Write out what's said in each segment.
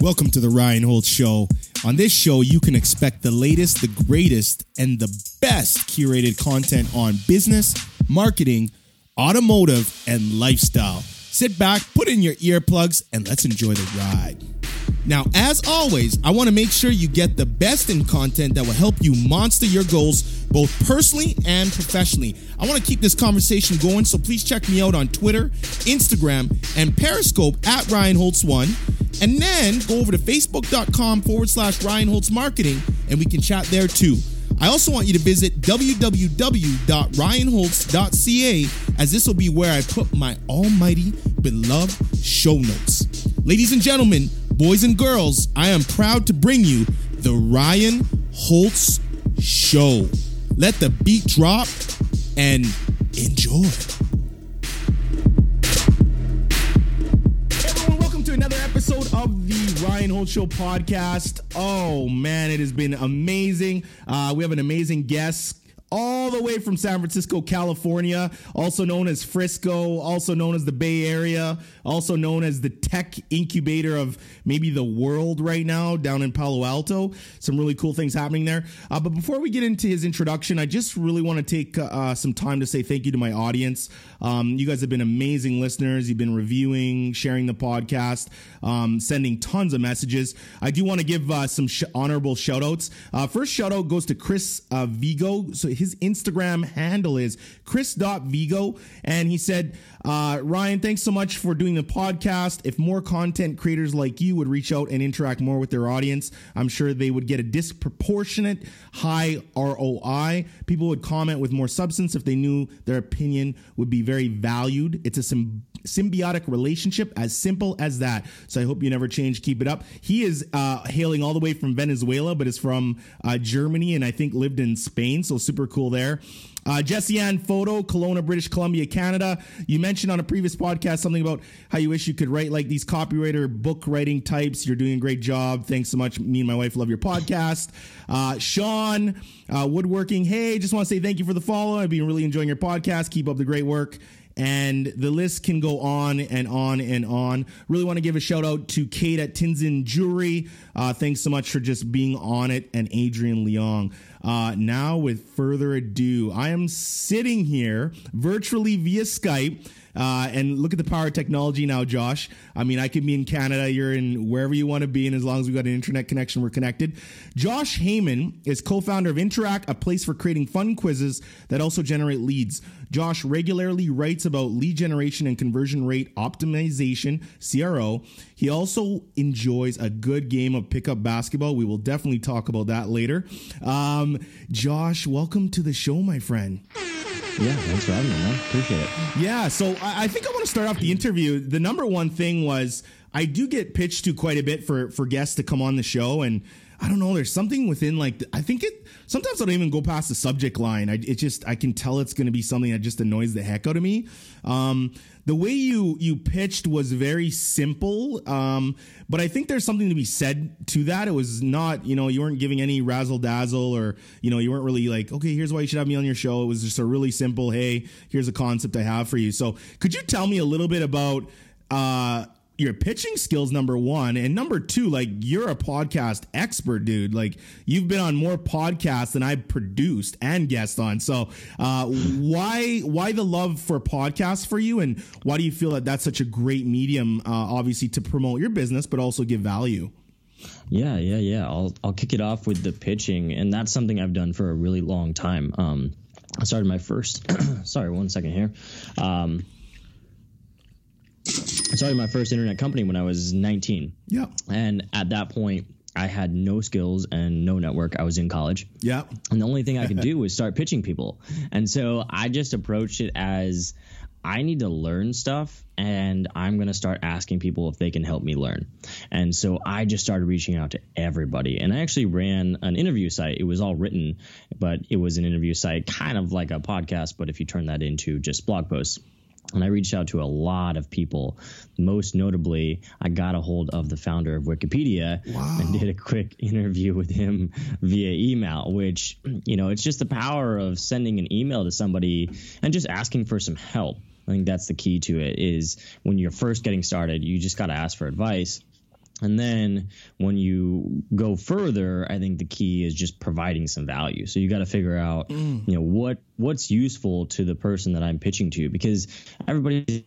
Welcome to the Ryan Holtz Show. On this show, you can expect the latest, the greatest, and the best curated content on business, marketing, automotive, and lifestyle. Sit back, put in your earplugs, and let's enjoy the ride. Now, as always, I want to make sure you get the best in content that will help you monster your goals both personally and professionally. I want to keep this conversation going, so please check me out on Twitter, Instagram, and Periscope at Ryan Holtz1. And then go over to facebook.com forward slash Ryan Holtz Marketing, and we can chat there too. I also want you to visit www.ryanholtz.ca as this will be where I put my almighty beloved show notes. Ladies and gentlemen, boys and girls, I am proud to bring you the Ryan Holtz Show. Let the beat drop and enjoy. Everyone, welcome to another episode of the Ryan Holtz Show podcast. Oh man, it has been amazing. Uh, we have an amazing guest all the way from San Francisco, California, also known as Frisco, also known as the Bay Area, also known as the tech incubator of maybe the world right now down in Palo Alto. Some really cool things happening there. Uh, but before we get into his introduction, I just really want to take uh, some time to say thank you to my audience. Um, you guys have been amazing listeners. You've been reviewing, sharing the podcast, um, sending tons of messages. I do want to give uh, some sh- honorable shout outs. Uh, first shout out goes to Chris uh, Vigo. So his Instagram handle is chris.vigo. And he said, uh, Ryan, thanks so much for doing the podcast. If more content creators like you would reach out and interact more with their audience, I'm sure they would get a disproportionate high ROI. People would comment with more substance if they knew their opinion would be very valued. It's a sym- symbiotic relationship, as simple as that. So I hope you never change. Keep it up. He is uh, hailing all the way from Venezuela, but is from uh, Germany and I think lived in Spain. So super cool there. Uh, Jesse Ann Photo, Kelowna, British Columbia, Canada. You mentioned on a previous podcast something about how you wish you could write like these copywriter book writing types. You're doing a great job. Thanks so much. Me and my wife love your podcast. Uh, Sean, uh, Woodworking. Hey, just want to say thank you for the follow. I've been really enjoying your podcast. Keep up the great work and the list can go on and on and on. Really want to give a shout out to Kate at Tinson Jewelry. Uh, thanks so much for just being on it, and Adrian Leong. Uh, now, with further ado, I am sitting here virtually via Skype. Uh, and look at the power of technology now, Josh. I mean, I could be in Canada, you're in wherever you want to be, and as long as we've got an internet connection, we're connected. Josh Heyman is co founder of Interact, a place for creating fun quizzes that also generate leads. Josh regularly writes about lead generation and conversion rate optimization, CRO. He also enjoys a good game of pickup basketball. We will definitely talk about that later. Um, Josh, welcome to the show, my friend. Yeah, thanks for having me, man. Appreciate it. Yeah, so I, I think I want to start off the interview. The number one thing was I do get pitched to quite a bit for for guests to come on the show, and I don't know. There's something within like I think it. Sometimes I don't even go past the subject line. I it just I can tell it's going to be something that just annoys the heck out of me. Um, the way you you pitched was very simple, um, but I think there's something to be said to that. It was not you know you weren't giving any razzle dazzle or you know you weren't really like okay here's why you should have me on your show. It was just a really simple hey here's a concept I have for you. So could you tell me a little bit about uh, your pitching skills number one and number two like you're a podcast expert dude like you've been on more podcasts than i've produced and guest on so uh, why why the love for podcasts for you and why do you feel that that's such a great medium uh, obviously to promote your business but also give value Yeah, yeah, yeah. I'll I'll kick it off with the pitching, and that's something I've done for a really long time. Um, I started my first. sorry, one second here. Um, I started my first internet company when I was 19, yeah and at that point, I had no skills and no network. I was in college. yeah And the only thing I could do was start pitching people. And so I just approached it as I need to learn stuff and I'm going to start asking people if they can help me learn. And so I just started reaching out to everybody. And I actually ran an interview site. It was all written, but it was an interview site, kind of like a podcast, but if you turn that into just blog posts. And I reached out to a lot of people. Most notably, I got a hold of the founder of Wikipedia Wow. and did a quick interview with him via email, which, you know, it's just the power of sending an email to somebody and just asking for some help. I think that's the key to it is when you're first getting started, you just got to ask for advice And then when you go further, I think the key is just providing some value. So you got to figure out, mm. you know, what what's useful to the person that I'm pitching to because everybody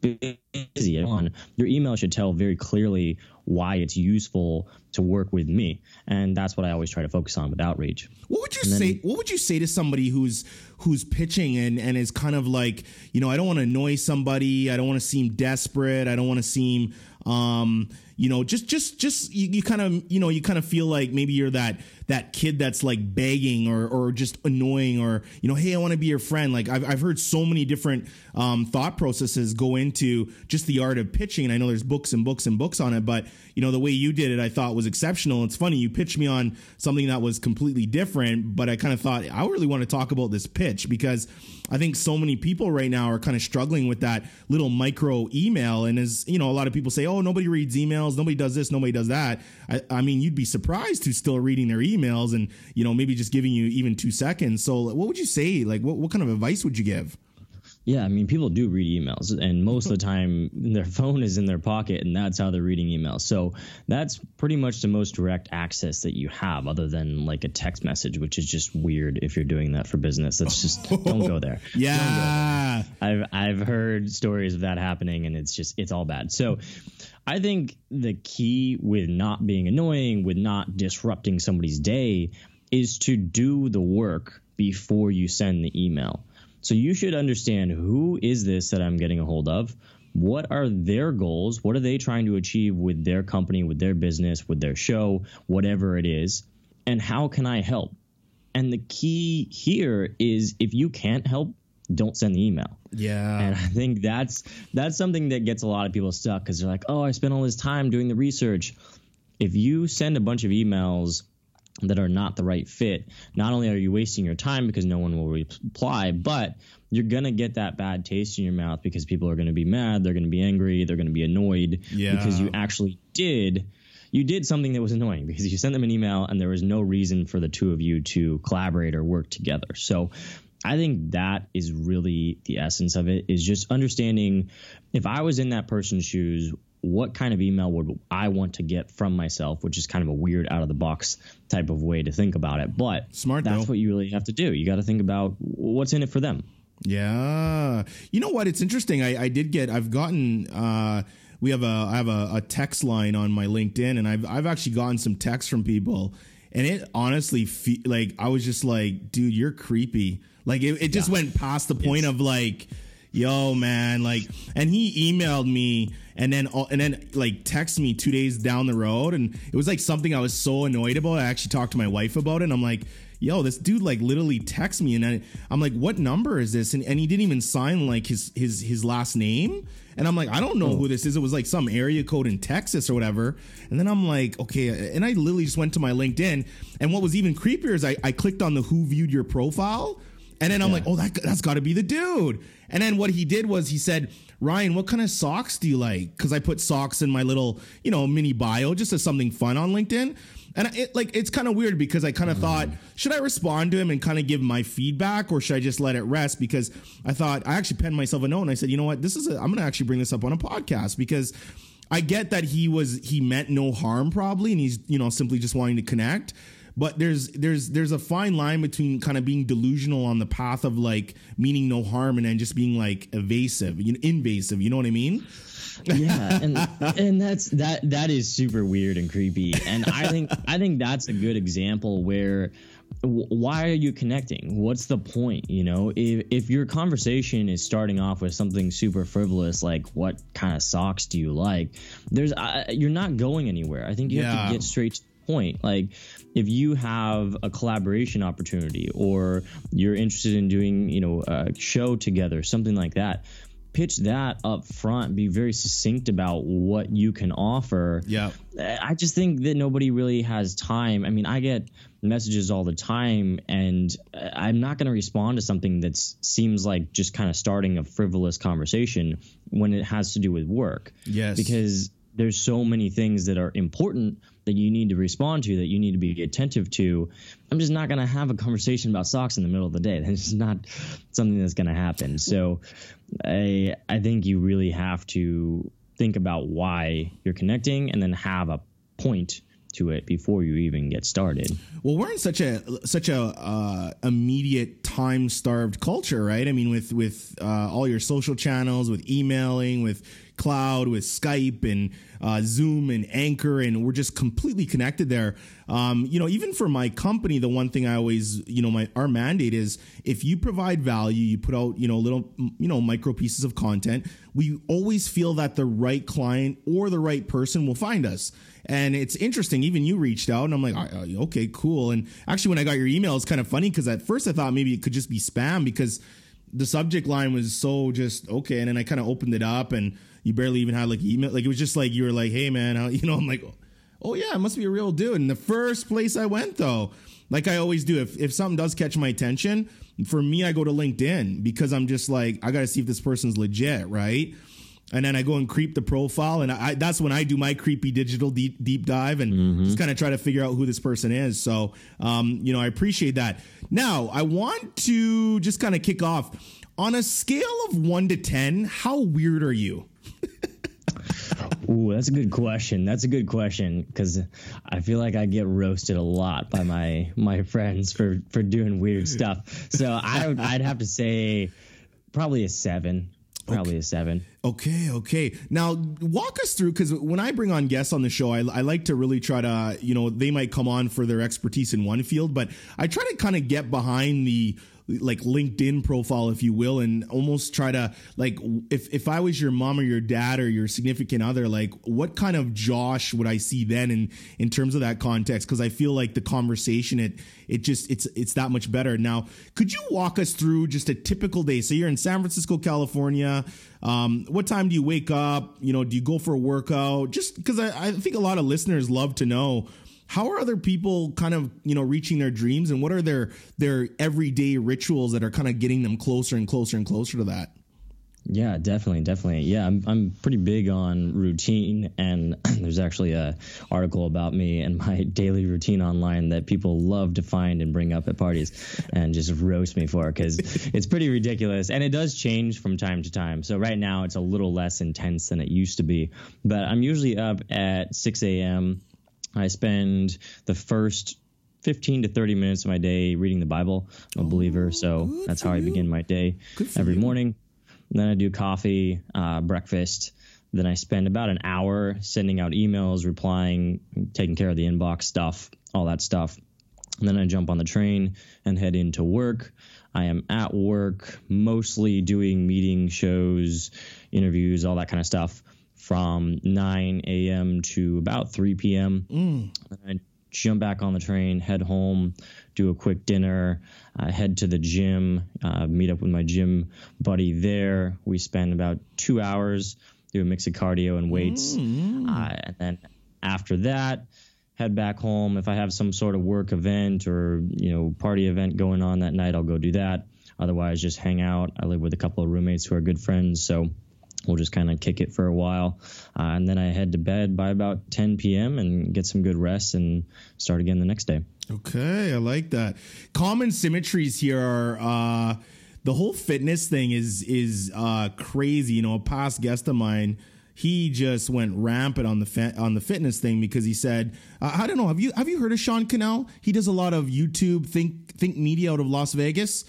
busy on your email should tell very clearly why it's useful to work with me. And that's what i always try to focus on with outreach. What would you then, say what would you say to somebody who's who's pitching and and is kind of like you know i don't want to annoy somebody. I don't want to seem desperate. I don't want to seem um you know just just just you, you kind of you know you kind of feel like maybe you're that that kid that's like begging or or just annoying or you know hey I want to be your friend. Like I've, I've heard so many different um, thought processes go into just the art of pitching and I know there's books and books and books on it but you know the way you did it I thought was exceptional. It's funny you pitched me on something that was completely different but I kind of thought I really want to talk about this pitch because I think so many people right now are kind of struggling with that little micro email and as you know a lot of people say oh nobody reads emails nobody does this nobody does that I, I mean you'd be surprised who's still reading their emails and you know maybe just giving you even two seconds. So what would you say? Like what what kind of advice would you give? Yeah, I mean, people do read emails, and most of the time their phone is in their pocket, and that's how they're reading emails. So that's pretty much the most direct access that you have, other than like a text message, which is just weird if you're doing that for business. That's just don't go there. Yeah, go there. I've I've heard stories of that happening, and it's just it's all bad. So I think the key with not being annoying, with not disrupting somebody's day, is to do the work before you send the email. So you should understand who is this that I'm getting a hold of? What are their goals? What are they trying to achieve with their company, with their business, with their show, whatever it is? And how can I help? And the key here is if you can't help, don't send the email. Yeah. And I think that's that's something that gets a lot of people stuck because they're like, oh, I spent all this time doing the research. If you send a bunch of emails that are not the right fit, not only are you wasting your time because no one will reply, but you're going to get that bad taste in your mouth because people are going to be mad, they're going to be angry, they're going to be annoyed yeah. because you actually did you did something that was annoying because you sent them an email and there was no reason for the two of you to collaborate or work together. So I think that is really the essence of it is just understanding if I was in that person's shoes, what kind of email would I want to get from myself, which is kind of a weird out of the box type of way to think about it. But smart that's though. what you really have to do. You got to think about what's in it for them. Yeah. You know what? It's interesting. I, I did get, I've gotten, uh, we have a, I have a, a text line on my LinkedIn and I've, I've actually gotten some texts from people and it honestly, fe- like, I was just like, dude, you're creepy like it, it just yeah. went past the point of like, yo, man, like, and he emailed me and then and then like text me two days down the road, and it was like something I was so annoyed about. I actually talked to my wife about it. and I'm like, yo, this dude like literally texts me, and I, I'm like, what number is this? And, and he didn't even sign like his his his last name. And I'm like, I don't know oh. who this is. It was like some area code in Texas or whatever. And then I'm like, okay. And I literally just went to my LinkedIn. And what was even creepier is I, I clicked on the who viewed your profile and then I'm yeah. like, oh, that, that's got to be the dude. And then what he did was he said, Ryan, what kind of socks do you like? Because I put socks in my little, you know, mini bio just as something fun on LinkedIn. And it like it's kind of weird because I kind of mm. thought, should I respond to him and kind of give my feedback or should I just let it rest? Because I thought I actually penned myself a note and I said, you know what, this is a, I'm gonna actually bring this up on a podcast because I get that he was he meant no harm probably and he's you know simply just wanting to connect but there's there's there's a fine line between kind of being delusional on the path of like meaning no harm and then just being like evasive, you know, invasive. You know what I mean? yeah, and and that's that that is super weird and creepy. And I think I think that's a good example where why are you connecting what's the point you know if, if your conversation is starting off with something super frivolous like what kind of socks do you like there's uh, you're not going anywhere i think you yeah. have to get straight point like if you have a collaboration opportunity or you're interested in doing, you know, a show together, something like that, pitch that up front, be very succinct about what you can offer. Yeah. I just think that nobody really has time. I mean, I get messages all the time and uh, I'm not going to respond to something that seems like just kind of starting a frivolous conversation when it has to do with work. Yes. Because there's so many things that are important that you need to respond to that you need to be attentive to i'm just not going to have a conversation about socks in the middle of the day that's just not something that's going to happen so i i think you really have to think about why you're connecting and then have a point to it before you even get started. Well, we're in such a such a uh, immediate time starved culture, right? I mean, with with uh, all your social channels, with emailing, with cloud, with Skype and uh, Zoom and Anchor, and we're just completely connected there. Um, you know, even for my company, the one thing I always, you know, my our mandate is if you provide value, you put out, you know, little, you know, micro pieces of content. We always feel that the right client or the right person will find us. And it's interesting. Even you reached out, and I'm like, okay, cool. And actually, when I got your email, it's kind of funny because at first I thought maybe it could just be spam because the subject line was so just okay. And then I kind of opened it up, and you barely even had like email. Like it was just like you were like, hey man, how, you know, I'm like, oh yeah, it must be a real dude. And the first place I went though, like I always do, if if something does catch my attention, for me, I go to LinkedIn because I'm just like, I got to see if this person's legit, right? and then I go and creep the profile, and I, that's when I do my creepy digital deep, deep dive and mm-hmm. just kind of try to figure out who this person is. So, um, you know, I appreciate that. Now, I want to just kind of kick off on a scale of one to ten. How weird are you? Ooh, that's a good question. That's a good question because I feel like I get roasted a lot by my my friends for for doing weird stuff. So I I'd have to say probably a seven. Probably okay. a seven. Okay, okay. Now walk us through because when I bring on guests on the show, I, I, like to really try to, you know, they might come on for their expertise in one field, but I try to kind of get behind the like LinkedIn profile, if you will, and almost try to like if if I was your mom or your dad or your significant other, like what kind of Josh would I see then in in terms of that context? Because I feel like the conversation it it just it's it's that much better. Now, could you walk us through just a typical day? So you're in San Francisco, California. Um, what time do you wake up? You know, do you go for a workout? Just because I, I think a lot of listeners love to know how are other people kind of you know reaching their dreams and what are their their everyday rituals that are kind of getting them closer and closer and closer to that yeah, definitely, definitely. Yeah, I'm I'm pretty big on routine, and there's actually a article about me and my daily routine online that people love to find and bring up at parties, and just roast me for because it's pretty ridiculous, and it does change from time to time. So right now it's a little less intense than it used to be, but I'm usually up at 6 a.m. I spend the first 15 to 30 minutes of my day reading the Bible. I'm a believer, so that's how I begin my day every you. morning. then I do coffee, uh, breakfast. Then I spend about an hour sending out emails, replying, taking care of the inbox stuff, all that stuff. And then I jump on the train and head into work. I am at work, mostly doing meeting shows, interviews, all that kind of stuff from 9 a.m. to about 3 p.m. Mm. I jump back on the train, head home, do a quick dinner, uh, head to the gym, uh, meet up with my gym buddy there. We spend about two hours, do a mix of cardio and weights. Mm. Uh, and then after that, head back home. If I have some sort of work event or, you know, party event going on that night, I'll go do that. Otherwise, just hang out. I live with a couple of roommates who are good friends. So we'll just kind of kick it for a while. Uh, and then I head to bed by about 10 p.m. and get some good rest and start again the next day. Okay, I like that. Common symmetries here are uh, the whole fitness thing is is uh, crazy. You know, a past guest of mine. He just went rampant on the on the fitness thing because he said, "I don't know. Have you have you heard of Sean Cannell? He does a lot of YouTube think think media out of Las Vegas.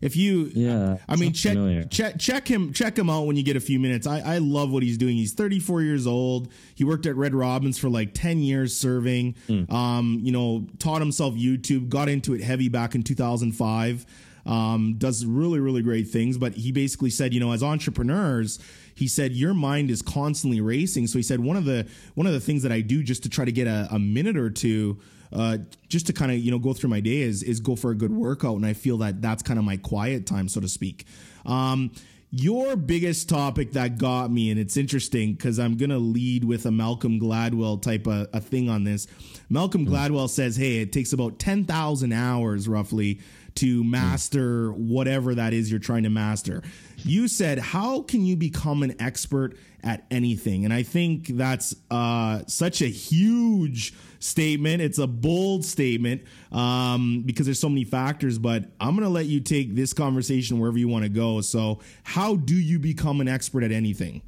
If you, yeah, I mean, check, check check him check him out when you get a few minutes. I, I love what he's doing. He's 34 years old. He worked at Red Robins for like 10 years serving. Mm. Um, you know, taught himself YouTube. Got into it heavy back in 2005. Um, does really really great things. But he basically said, you know, as entrepreneurs, he said your mind is constantly racing. So he said one of the one of the things that I do just to try to get a, a minute or two uh, just to kind of you know go through my day is is go for a good workout, and I feel that that's kind of my quiet time, so to speak. Um, your biggest topic that got me, and it's interesting because I'm gonna lead with a Malcolm Gladwell type of a thing on this. Malcolm mm. Gladwell says, "Hey, it takes about ten thousand hours roughly to master whatever that is you're trying to master." You said, "How can you become an expert at anything?" And I think that's uh, such a huge statement. It's a bold statement um, because there's so many factors, but I'm going to let you take this conversation wherever you want to go. So, how do you become an expert at anything?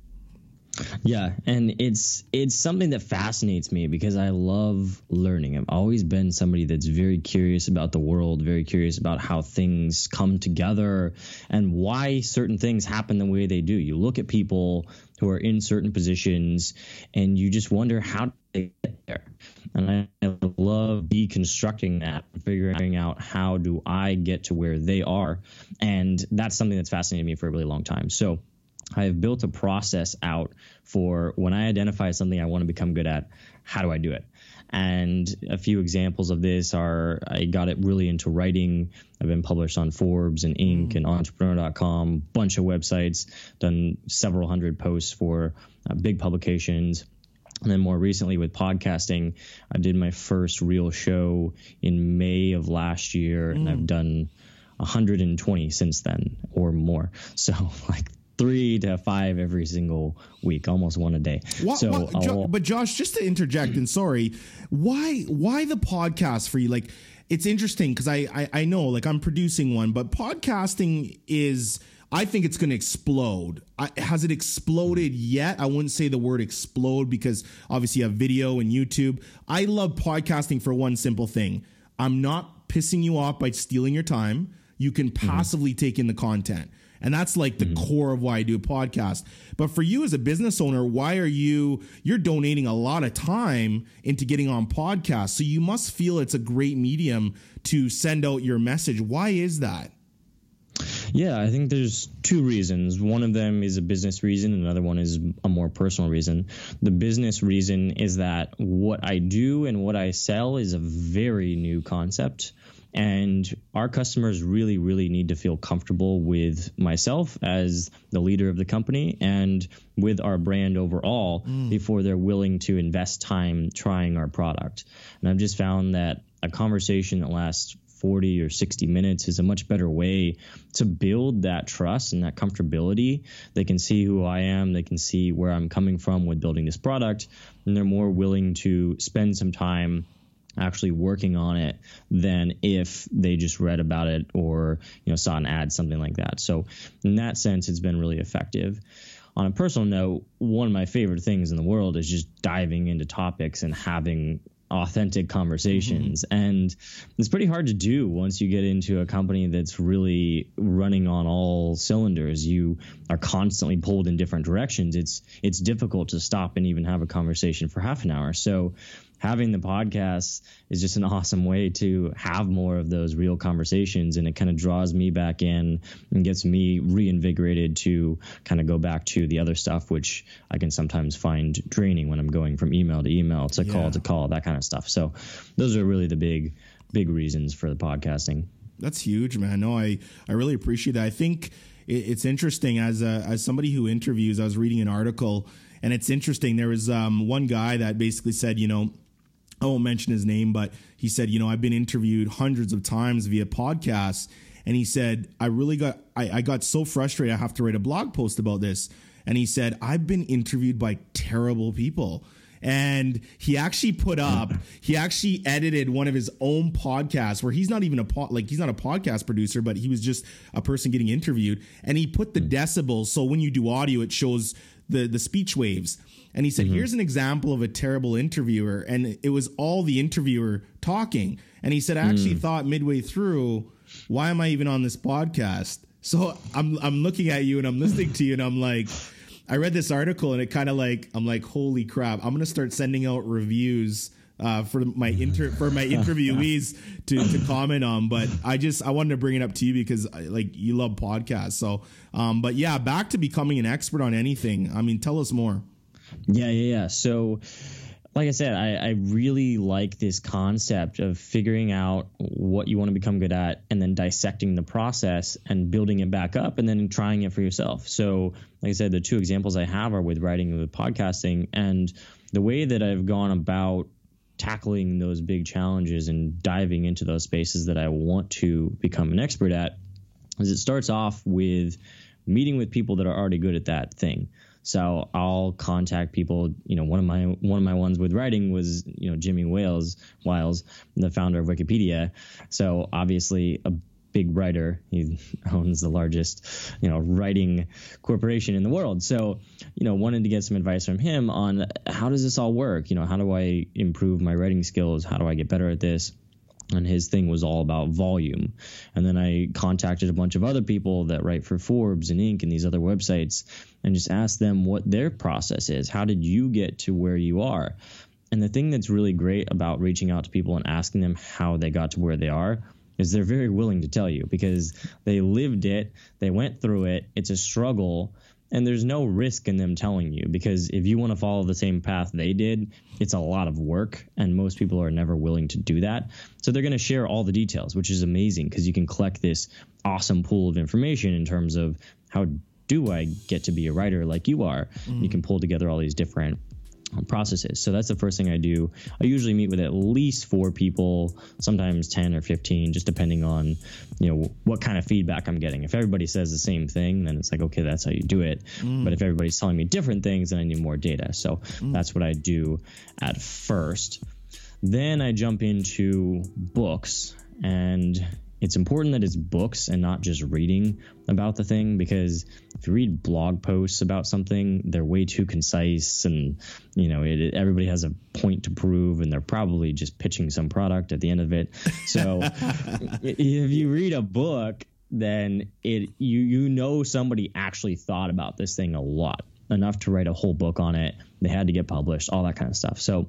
Yeah, and it's it's something that fascinates me because I love learning. I've always been somebody that's very curious about the world, very curious about how things come together and why certain things happen the way they do. You look at people who are in certain positions and you just wonder how they get there. And I, I love deconstructing that, figuring out how do I get to where they are. And that's something that's fascinated me for a really long time. So I've built a process out for when I identify something I want to become good at, how do I do it? And a few examples of this are I got it really into writing. I've been published on Forbes and Inc. Mm. and Entrepreneur.com, bunch of websites, done several hundred posts for uh, big publications. And then more recently with podcasting, I did my first real show in May of last year, mm. and I've mm. done 120 since then or more. So like three to five every single week, almost one a day. What, so, what, jo- but Josh, just to interject, and sorry, why why the podcast for you? Like, it's interesting because I, I I know like I'm producing one, but podcasting is. I think it's going to explode. I, has it exploded yet? I wouldn't say the word explode because obviously you have video and YouTube. I love podcasting for one simple thing. I'm not pissing you off by stealing your time. You can mm-hmm. passively mm-hmm. take in the content. And that's like the mm-hmm. core of why I do a podcast. But for you as a business owner, why are you you're donating a lot of time into getting on podcasts. So you must feel it's a great medium to send out your message. Why is that? Yeah, I think there's two reasons. One of them is a business reason, another one is a more personal reason. The business reason is that what I do and what I sell is a very new concept. And our customers really, really need to feel comfortable with myself as the leader of the company and with our brand overall mm. before they're willing to invest time trying our product. And I've just found that a conversation that lasts 40 or 60 minutes is a much better way to build that trust and that comfortability. They can see who I am, they can see where I'm coming from with building this product, and they're more willing to spend some time actually working on it than if they just read about it or you know saw an ad something like that so in that sense it's been really effective on a personal note one of my favorite things in the world is just diving into topics and having authentic conversations. Mm-hmm. and it's pretty hard to do once you get into a company that's really running on all cylinders. You are constantly pulled in different directions. It's it's difficult to stop and even have a conversation for half an hour. So having the podcast is just an awesome way to have more of those real conversations and it kind of draws me back in and gets me reinvigorated to kind of go back to the other stuff which I can sometimes find draining when I'm going from email to email to yeah. call to call that kind of stuff. So those are really the big big reasons for the podcasting. That's huge man. No I I really appreciate that. I think it's interesting as a, as somebody who interviews I was reading an article and it's interesting. There was um, one guy that basically said you know I won't mention his name, but he said, you know, I've been interviewed hundreds of times via podcasts. And he said, I really got, I, I got so frustrated. I have to write a blog post about this. And he said, I've been interviewed by terrible people. And he actually put up, he actually edited one of his own podcasts where he's not even a pod, like he's not a podcast producer, but he was just a person getting interviewed. And he put the hmm. decibels. So when you do audio, it shows the, the speech waves and he said, mm-hmm. "Here's an example of a terrible interviewer," and it was all the interviewer talking. And he said, "I actually mm. thought midway through, why am I even on this podcast?" So I'm I'm looking at you and I'm listening to you and I'm like. I read this article and it kind of like I'm like holy crap I'm gonna start sending out reviews uh, for my inter for my interviewees to, to comment on. But I just I wanted to bring it up to you because like you love podcasts. So, um, but yeah, back to becoming an expert on anything. I mean, tell us more. Yeah, yeah, yeah. So, like I said, I, I really like this concept of figuring out what you want to become good at and then dissecting the process and building it back up and then trying it for yourself. So, like I said, the two examples I have are with writing and with podcasting. And the way that I've gone about tackling those big challenges and diving into those spaces that I want to become an expert at is it starts off with meeting with people that are already good at that thing. So I'll contact people. You know, one of my one of my ones with writing was you know Jimmy Wales Wiles, the founder of Wikipedia. So obviously a big writer. He owns the largest, you know, writing corporation in the world. So, you know, wanted to get some advice from him on how does this all work? You know, how do I improve my writing skills? How do I get better at this? And his thing was all about volume. And then I contacted a bunch of other people that write for Forbes and Inc. and these other websites and just asked them what their process is. How did you get to where you are? And the thing that's really great about reaching out to people and asking them how they got to where they are is they're very willing to tell you because they lived it, they went through it, it's a struggle, and there's no risk in them telling you because if you want to follow the same path they did, it's a lot of work, and most people are never willing to do that. So they're going to share all the details, which is amazing because you can collect this awesome pool of information in terms of how do I get to be a writer like you are? Mm. You can pull together all these different processes. So that's the first thing I do. I usually meet with at least four people, sometimes 10 or 15, just depending on, you know, what kind of feedback I'm getting. If everybody says the same thing, then it's like, okay, that's how you do it. Mm. But if everybody's telling me different things, then I need more data. So mm. that's what I do at first. Then I jump into books and it's important that it's books and not just reading about the thing because if you read blog posts about something, they're way too concise and you know it, everybody has a point to prove and they're probably just pitching some product at the end of it. So if you read a book, then it you you know somebody actually thought about this thing a lot enough to write a whole book on it. They had to get published, all that kind of stuff. So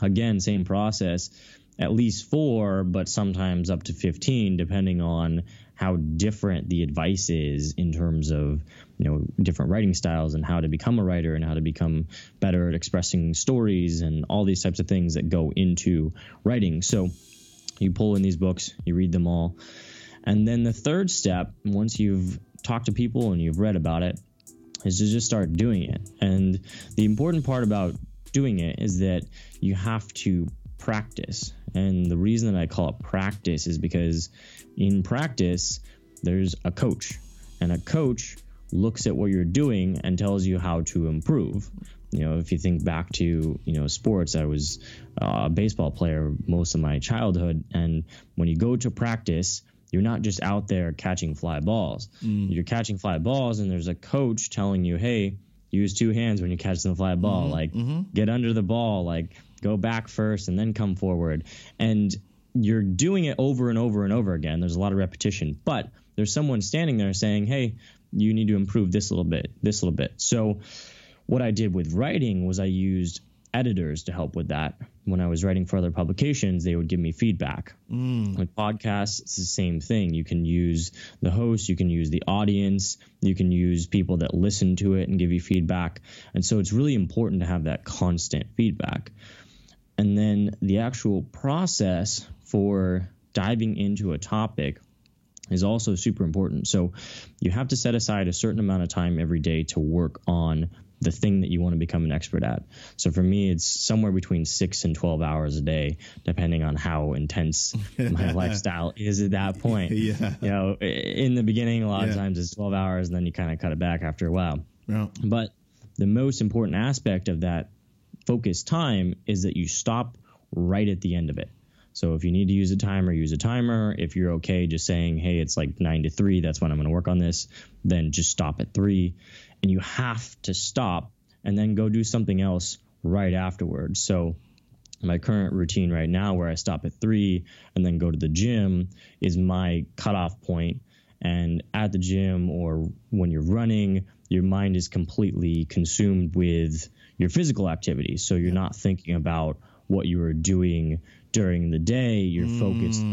again, same process at least four, but sometimes up to 15, depending on how different the advice is in terms of you know different writing styles and how to become a writer and how to become better at expressing stories and all these types of things that go into writing. So you pull in these books, you read them all. And then the third step, once you've talked to people and you've read about it, is to just start doing it. And the important part about doing it is that you have to practice. And the reason that I call it practice is because in practice, there's a coach, and a coach looks at what you're doing and tells you how to improve. You know, if you think back to, you know, sports, I was a baseball player most of my childhood. And when you go to practice, you're not just out there catching fly balls. Mm. You're catching fly balls, and there's a coach telling you, hey, use two hands when you catch the fly ball. Mm-hmm. Like, mm-hmm. get under the ball. Like, go back first and then come forward. And you're doing it over and over and over again. There's a lot of repetition, but there's someone standing there saying, hey, you need to improve this little bit, this little bit. So, what I did with writing was I used editors to help with that. When I was writing for other publications, they would give me feedback. Mm. With podcasts, it's the same thing. You can use the host, you can use the audience, you can use people that listen to it and give you feedback. And so it's really important to have that constant feedback. And then the actual process for diving into a topic is also super important. So you have to set aside a certain amount of time every day to work on the thing that you want to become an expert at. So for me, it's somewhere between six and 12 hours a day, depending on how intense my lifestyle is at that point. Yeah. You know, in the beginning, a lot yeah. of times it's 12 hours and then you kind of cut it back after a while. Yeah. But the most important aspect of that focus time is that you stop right at the end of it. So if you need to use a timer, use a timer. If you're okay just saying, hey, it's like nine to three, that's when I'm going to work on this, then just stop at three. And you have to stop and then go do something else right afterwards. So my current routine right now, where I stop at three and then go to the gym, is my cutoff point. And at the gym or when you're running, your mind is completely consumed with your physical activity. So you're not thinking about what you were doing during the day. You're mm. focused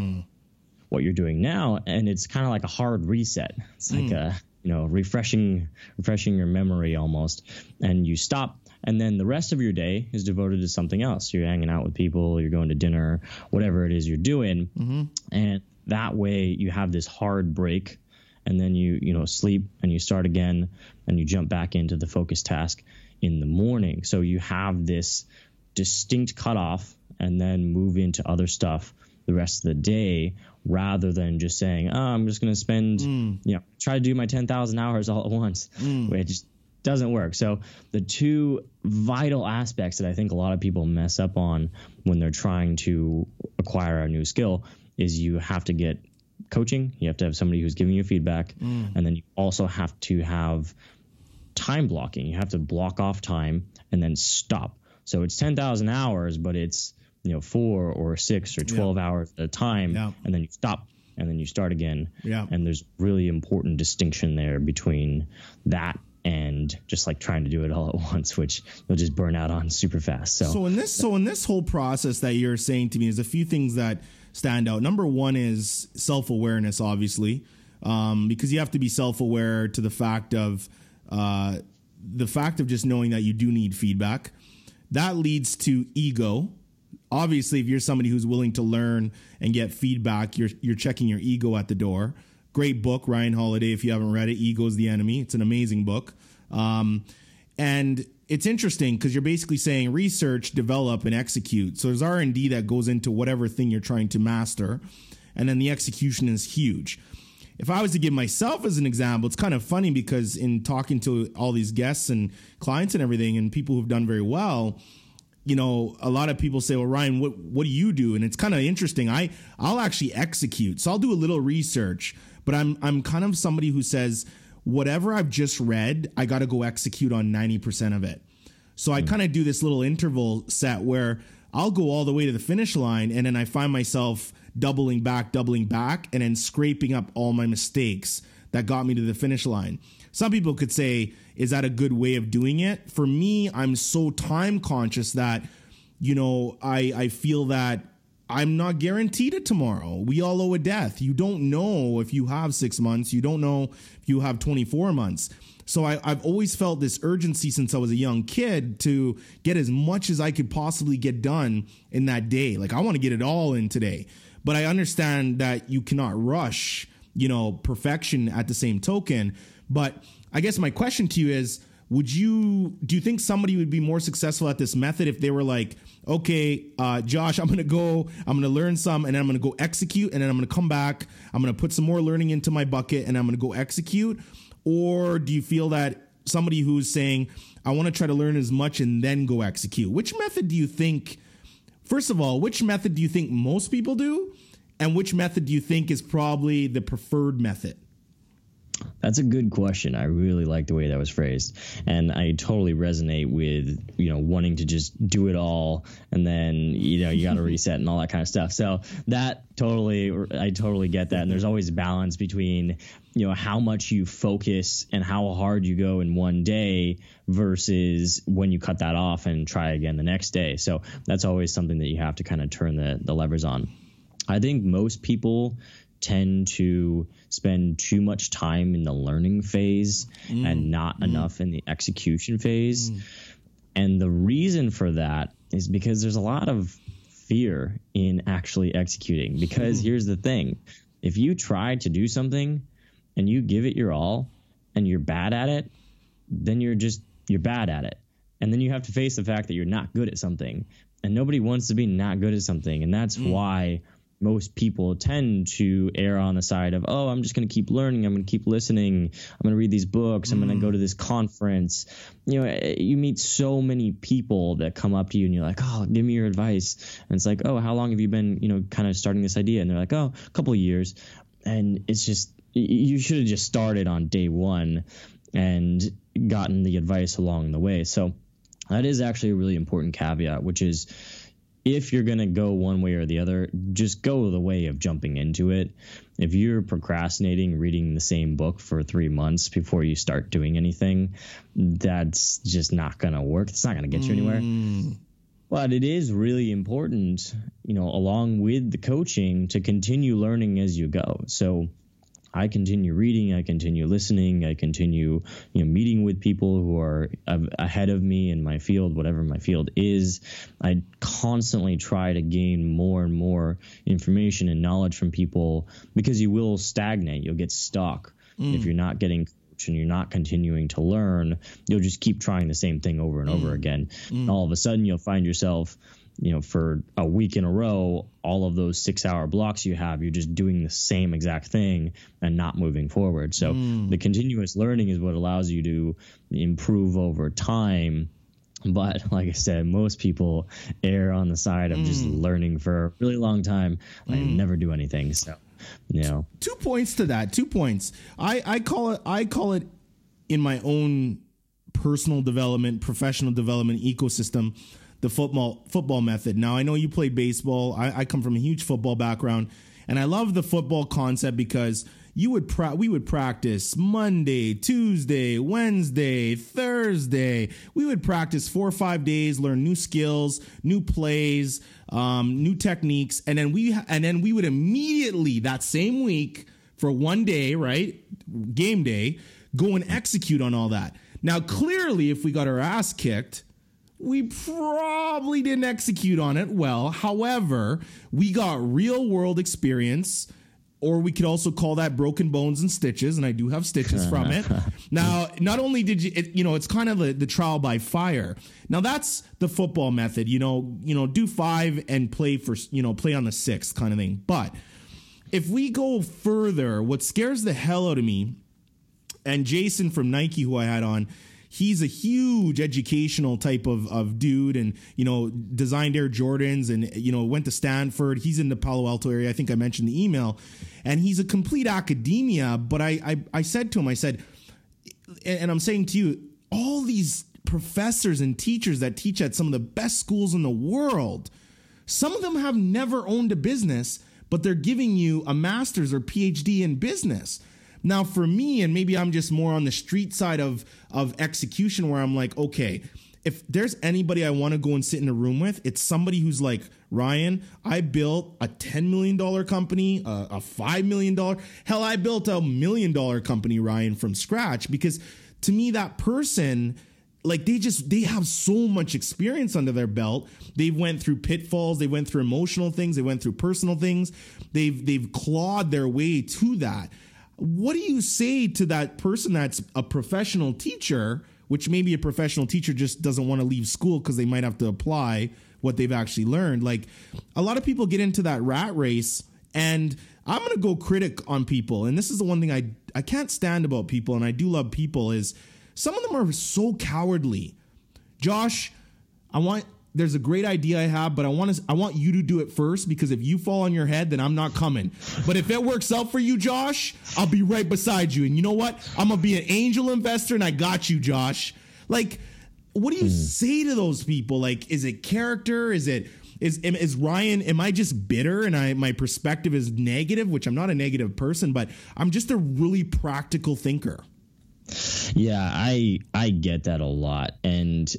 what you're doing now, and it's kind of like a hard reset. It's like mm. a you know refreshing refreshing your memory almost, and you stop. And then the rest of your day is devoted to something else. You're hanging out with people, you're going to dinner, whatever it is you're doing. Mm-hmm. And that way you have this hard break and then you you know sleep and you start again and you jump back into the focus task in the morning. So you have this distinct cutoff and then move into other stuff the rest of the day rather than just saying, oh, I'm just going to spend, mm. you know, try to do my 10,000 hours all at once, mm. which doesn't work. So the two vital aspects that I think a lot of people mess up on when they're trying to acquire a new skill is you have to get coaching, you have to have somebody who's giving you feedback, mm. and then you also have to have time blocking. You have to block off time and then stop. So it's 10,000 hours, but it's you know four or six or 12 yeah. hours at a time, yeah. and then you stop and then you start again. Yeah. And there's really important distinction there between that and just like trying to do it all at once, which you'll just burn out on super fast. So, so in this, so in this whole process that you're saying to me, is a few things that stand out. Number one is self awareness, obviously, um, because you have to be self aware to the fact of uh, the fact of just knowing that you do need feedback. That leads to ego. Obviously, if you're somebody who's willing to learn and get feedback, you're you're checking your ego at the door. Great book, Ryan Holiday. If you haven't read it, Ego's the Enemy. It's an amazing book. Um, and it's interesting because you're basically saying research, develop, and execute. So there's R and D that goes into whatever thing you're trying to master, and then the execution is huge. If I was to give myself as an example, it's kind of funny because in talking to all these guests and clients and everything, and people who've done very well, you know, a lot of people say, "Well, Ryan, what what do you do?" And it's kind of interesting. I I'll actually execute, so I'll do a little research but I'm I'm kind of somebody who says whatever I've just read, I got to go execute on 90% of it. So I mm. kind of do this little interval set where I'll go all the way to the finish line and then I find myself doubling back, doubling back, and then scraping up all my mistakes that got me to the finish line. Some people could say, is that a good way of doing it? For me, I'm so time conscious that, you know, I, I feel that I'm not guaranteed it tomorrow. We all owe a death. You don't know if you have six months. You don't know if you have 24 months. So I, have always felt this urgency since I was a young kid to get as much as I could possibly get done in that day. Like I want to get it all in today. But I understand that you cannot rush, you know, perfection at the same token. But I guess my question to you is, would you do you think somebody would be more successful at this method if they were like okay, uh, Josh, I'm to go, I'm to learn some, and then I'm to go execute, and then I'm to come back, I'm to put some more learning into my bucket, and I'm to go execute? Or do you feel that somebody who's saying, I want to try to learn as much and then go execute? Which method do you think, first of all, which method do you think most people do? And which method do you think is probably the preferred method? That's a good question. I really like the way that was phrased, and I totally resonate with you know wanting to just do it all, and then you know you got to reset and all that kind of stuff. So that totally, I totally get that. And there's always a balance between you know how much you focus and how hard you go in one day versus when you cut that off and try again the next day. So that's always something that you have to kind of turn the the levers on. I think most people tend to spend too much time in the learning phase mm. and not mm. enough in the execution phase. Mm. And the reason for that is because there's a lot of fear in actually executing. Because mm. here's the thing if you try to do something and you give it your all and you're bad at it, then you're just, you're bad at it. And then you have to face the fact that you're not good at something. And nobody wants to be not good at something. And that's mm. why most people tend to err on the side of, oh, I'm just going to keep learning. I'm going to keep listening. I'm going to read these books. I'm mm. going to go to this conference. You know, eh, you meet so many people that come up to you and you're like, oh, give me your advice. And it's like, oh, how long have you been, you know, kind of starting this idea? And they're like, oh, a couple of years. And it's just, you should have just started on day one and gotten the advice along the way. So that is actually a really important caveat, which is, if you're going to go one way or the other, just go the way of jumping into it. If you're procrastinating reading the same book for three months before you start doing anything, that's just not going to work. It's not going to get you anywhere. Mm. But it is really important, you know, along with the coaching to continue learning as you go. So, I continue reading, I continue listening, I continue you know meeting with people who are ahead of me in my field, whatever my field is. I constantly try to gain more and more information and knowledge from people because you will stagnate, you'll get stuck mm. if you're not getting and you're not continuing to learn, you'll just keep trying the same thing over and mm. over again. Mm. And all of a sudden, you'll find yourself you know, for a week in a row, all of those six hour blocks you have, you're just doing the same exact thing and not moving forward. So mm. the continuous learning is what allows you to improve over time. But like I said, most people err on the side of mm. just learning for a really long time and mm. never do anything. So you know. Two points to that. Two points. I I call it I call it in my own personal development, professional development ecosystem, the football football method. Now I know you play baseball. I, I come from a huge football background, and I love the football concept because you would pra- we would practice Monday, Tuesday, Wednesday, Thursday. We would practice four or five days, learn new skills, new plays, um, new techniques, and then we and then we would immediately that same week for one day, right, game day, go and execute on all that. Now, clearly, if we got our ass kicked, we probably didn't execute on it well. However, we got real world experience or we could also call that broken bones and stitches and i do have stitches from it. Now not only did you it, you know it's kind of the, the trial by fire. Now that's the football method you know you know do five and play for you know play on the sixth kind of thing. But if we go further what scares the hell out of me and jason from nike who i had on he's a huge educational type of, of dude and you know designed air jordans and you know went to stanford. He's in the palo alto area. I think i mentioned the email. And he's a complete academia but i i, I said to him i said and i'm saying to you all these professors and teachers that teach at some of the best schools in the world some of them have never owned a business but they're giving you a master's or phd in business now, for me, and maybe I'm just more on the street side of of execution, where I'm like, okay, if there's anybody I want to go and sit in a room with, it's somebody who's like Ryan. I built a ten million dollar company, a, a five million dollar. Hell, I built a million dollar company, Ryan, from scratch. Because to me, that person like they just they have so much experience under their belt they went through pitfalls they went through emotional things they went through personal things they've they've clawed their way to that what do you say to that person that's a professional teacher, which maybe a professional teacher just doesn't want to leave school because they might have to apply what they've actually learned? Like a lot of people get into that rat race, and I'm going to go critic on people. And this is the one thing I, I can't stand about people, and I do love people, is some of them are so cowardly. Josh, I want there's a great idea I have, but I want to I want you to do it first because if you fall on your head, then I'm not coming. But if it works out for you, Josh, I'll be right beside you. And you know what? I'm gonna be an angel investor, and I got you, Josh. Like, what do you mm. say to those people? Like, is it character? Is it is is Ryan? Am I just bitter and I my perspective is negative? Which I'm not a negative person, but I'm just a really practical thinker. Yeah, I I get that a lot. And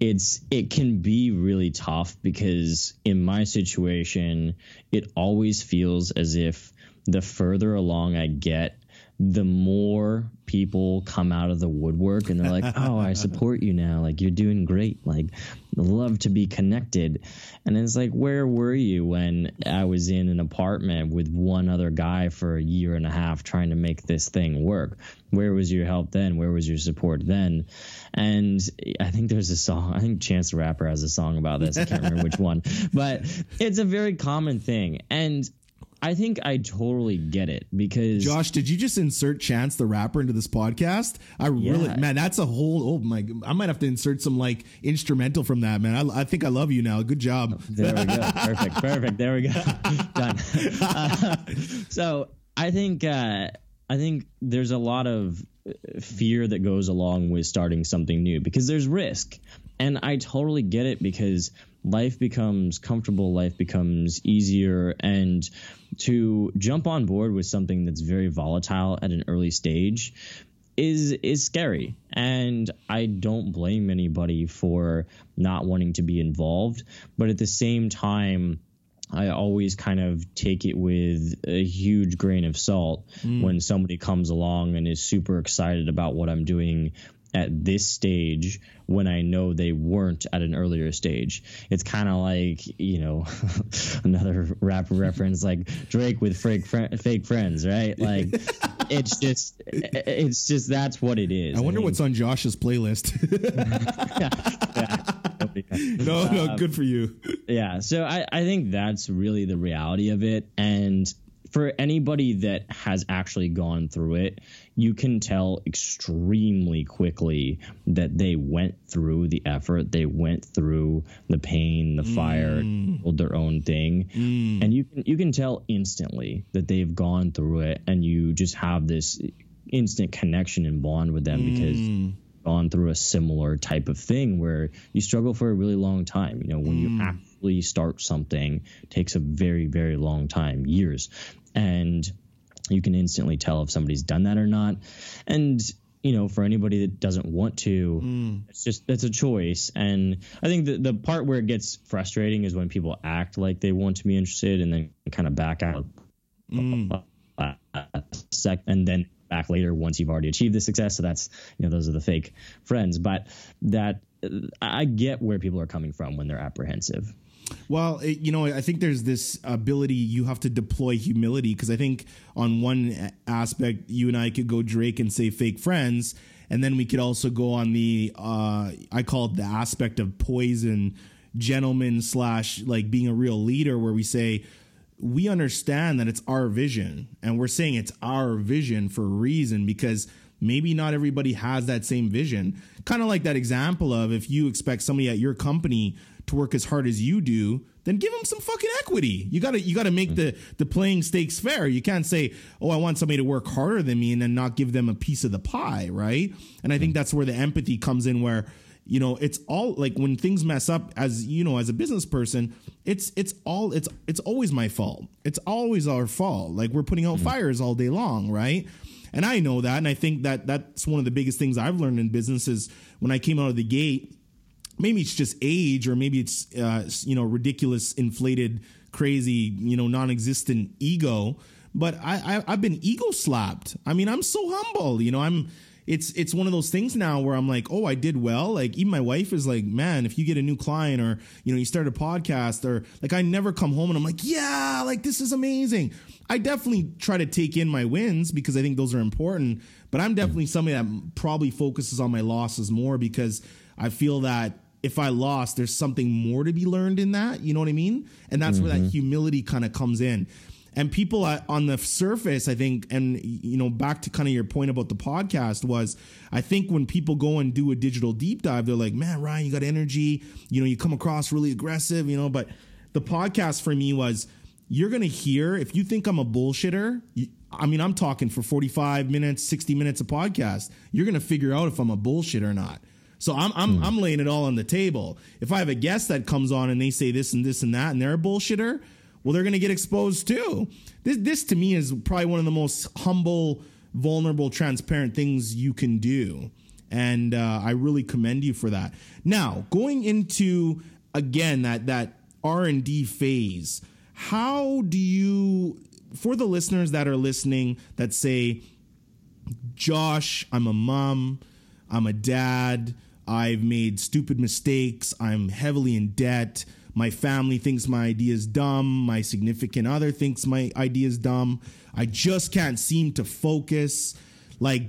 it's it can be really tough because in my situation it always feels as if the further along I get the more people come out of the woodwork and they're like, "Oh, I support you now. Like you're doing great. Like love to be connected." And it's like, "Where were you when I was in an apartment with one other guy for a year and a half trying to make this thing work? Where was your help then? Where was your support then?" And I think there's a song. I think Chance the Rapper has a song about this. I can't remember which one, but it's a very common thing. And I think I totally get it because Josh, did you just insert Chance the rapper into this podcast? I yeah. really, man, that's a whole. Oh my, I might have to insert some like instrumental from that, man. I, I think I love you now. Good job. There we go. Perfect. Perfect. There we go. Done. Uh, so I think uh, I think there's a lot of fear that goes along with starting something new because there's risk, and I totally get it because life becomes comfortable, life becomes easier, and to jump on board with something that's very volatile at an early stage is is scary and i don't blame anybody for not wanting to be involved but at the same time I always kind of take it with a huge grain of salt mm. when somebody comes along and is super excited about what I'm doing at this stage when I know they weren't at an earlier stage. It's kind of like, you know, another rap reference like Drake with fake, fr- fake friends, right? Like it's just, it's just, that's what it is. I wonder I mean, what's on Josh's playlist. no, no, um, good for you. Yeah. So I, I think that's really the reality of it. And for anybody that has actually gone through it, you can tell extremely quickly that they went through the effort, they went through the pain, the fire, mm. their own thing, mm. and you can you can tell instantly that they've gone through it, and you just have this instant connection and bond with them mm. because gone through a similar type of thing where you struggle for a really long time. You know, when you mm. actually start something, takes a very, very long time, years. And you can instantly tell if somebody's done that or not. And you know, for anybody that doesn't want to, mm. it's just that's a choice. And I think the the part where it gets frustrating is when people act like they want to be interested and then kind of back out. Mm. Sec, and then back later once you've already achieved the success. So that's you know those are the fake friends. But that I get where people are coming from when they're apprehensive. Well, it, you know, I think there's this ability you have to deploy humility because I think on one aspect, you and I could go Drake and say fake friends, and then we could also go on the uh, I call it the aspect of poison, gentleman slash like being a real leader, where we say we understand that it's our vision and we're saying it's our vision for a reason because maybe not everybody has that same vision. Kind of like that example of if you expect somebody at your company to work as hard as you do, then give them some fucking equity. You gotta you gotta make the the playing stakes fair. You can't say, oh, I want somebody to work harder than me and then not give them a piece of the pie, right? And I think that's where the empathy comes in where you know it's all like when things mess up as you know as a business person it's it's all it's it's always my fault it's always our fault like we're putting out mm-hmm. fires all day long right and i know that and i think that that's one of the biggest things i've learned in business is when i came out of the gate maybe it's just age or maybe it's uh, you know ridiculous inflated crazy you know non-existent ego but I, I i've been ego slapped i mean i'm so humble you know i'm it's it's one of those things now where I'm like, oh, I did well. Like even my wife is like, man, if you get a new client or you know you start a podcast or like I never come home and I'm like, yeah, like this is amazing. I definitely try to take in my wins because I think those are important. But I'm definitely somebody that probably focuses on my losses more because I feel that if I lost, there's something more to be learned in that. You know what I mean? And that's mm-hmm. where that mm-hmm. humility kind of comes in and people on the surface i think and you know back to kind of your point about the podcast was i think when people go and do a digital deep dive they're like man ryan you got energy you know you come across really aggressive you know but the podcast for me was you're gonna hear if you think i'm a bullshitter i mean i'm talking for 45 minutes 60 minutes of podcast you're gonna figure out if i'm a bullshit or not so I'm I'm, hmm. I'm laying it all on the table. If I have a guest that comes on and they say this and this and that and they're a bullshitter, well, they're going to get exposed too. This, this to me is probably one of the most humble, vulnerable, transparent things you can do. And uh, I really commend you for that. Now, going into again that that R and D phase, how do you, for the listeners that are listening, that say, Josh, I'm a mom, I'm a dad, I've made stupid mistakes, I'm heavily in debt my family thinks my idea is dumb. My significant other thinks my idea is dumb. I just can't seem to focus. Like,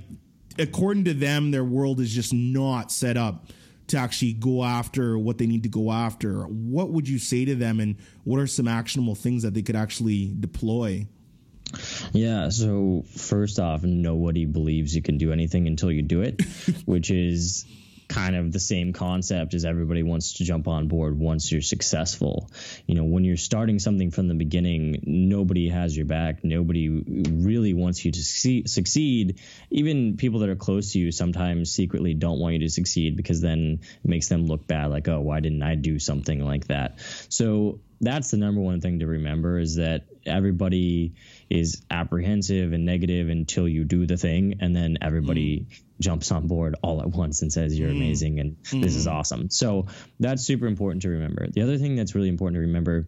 according to them, their world is just not set up to actually go after what they need to go after. What would you say to them, and what are some actionable things that they could actually deploy? Yeah, so first off, nobody believes you can do anything until you do it, which is kind of the same concept as everybody wants to jump on board once you're successful. You know, when you're starting something from the beginning, nobody has your back. Nobody really wants you to succeed. Even people that are close to you sometimes secretly don't want you to succeed because then it makes them look bad like, oh, why didn't I do something like that? So that's the number one thing to remember is that everybody is apprehensive and negative until you do the thing and then everybody mm. jumps on board all at once and says you're mm. amazing and mm. this is mm. awesome so that's super important to remember the other thing that's really important to remember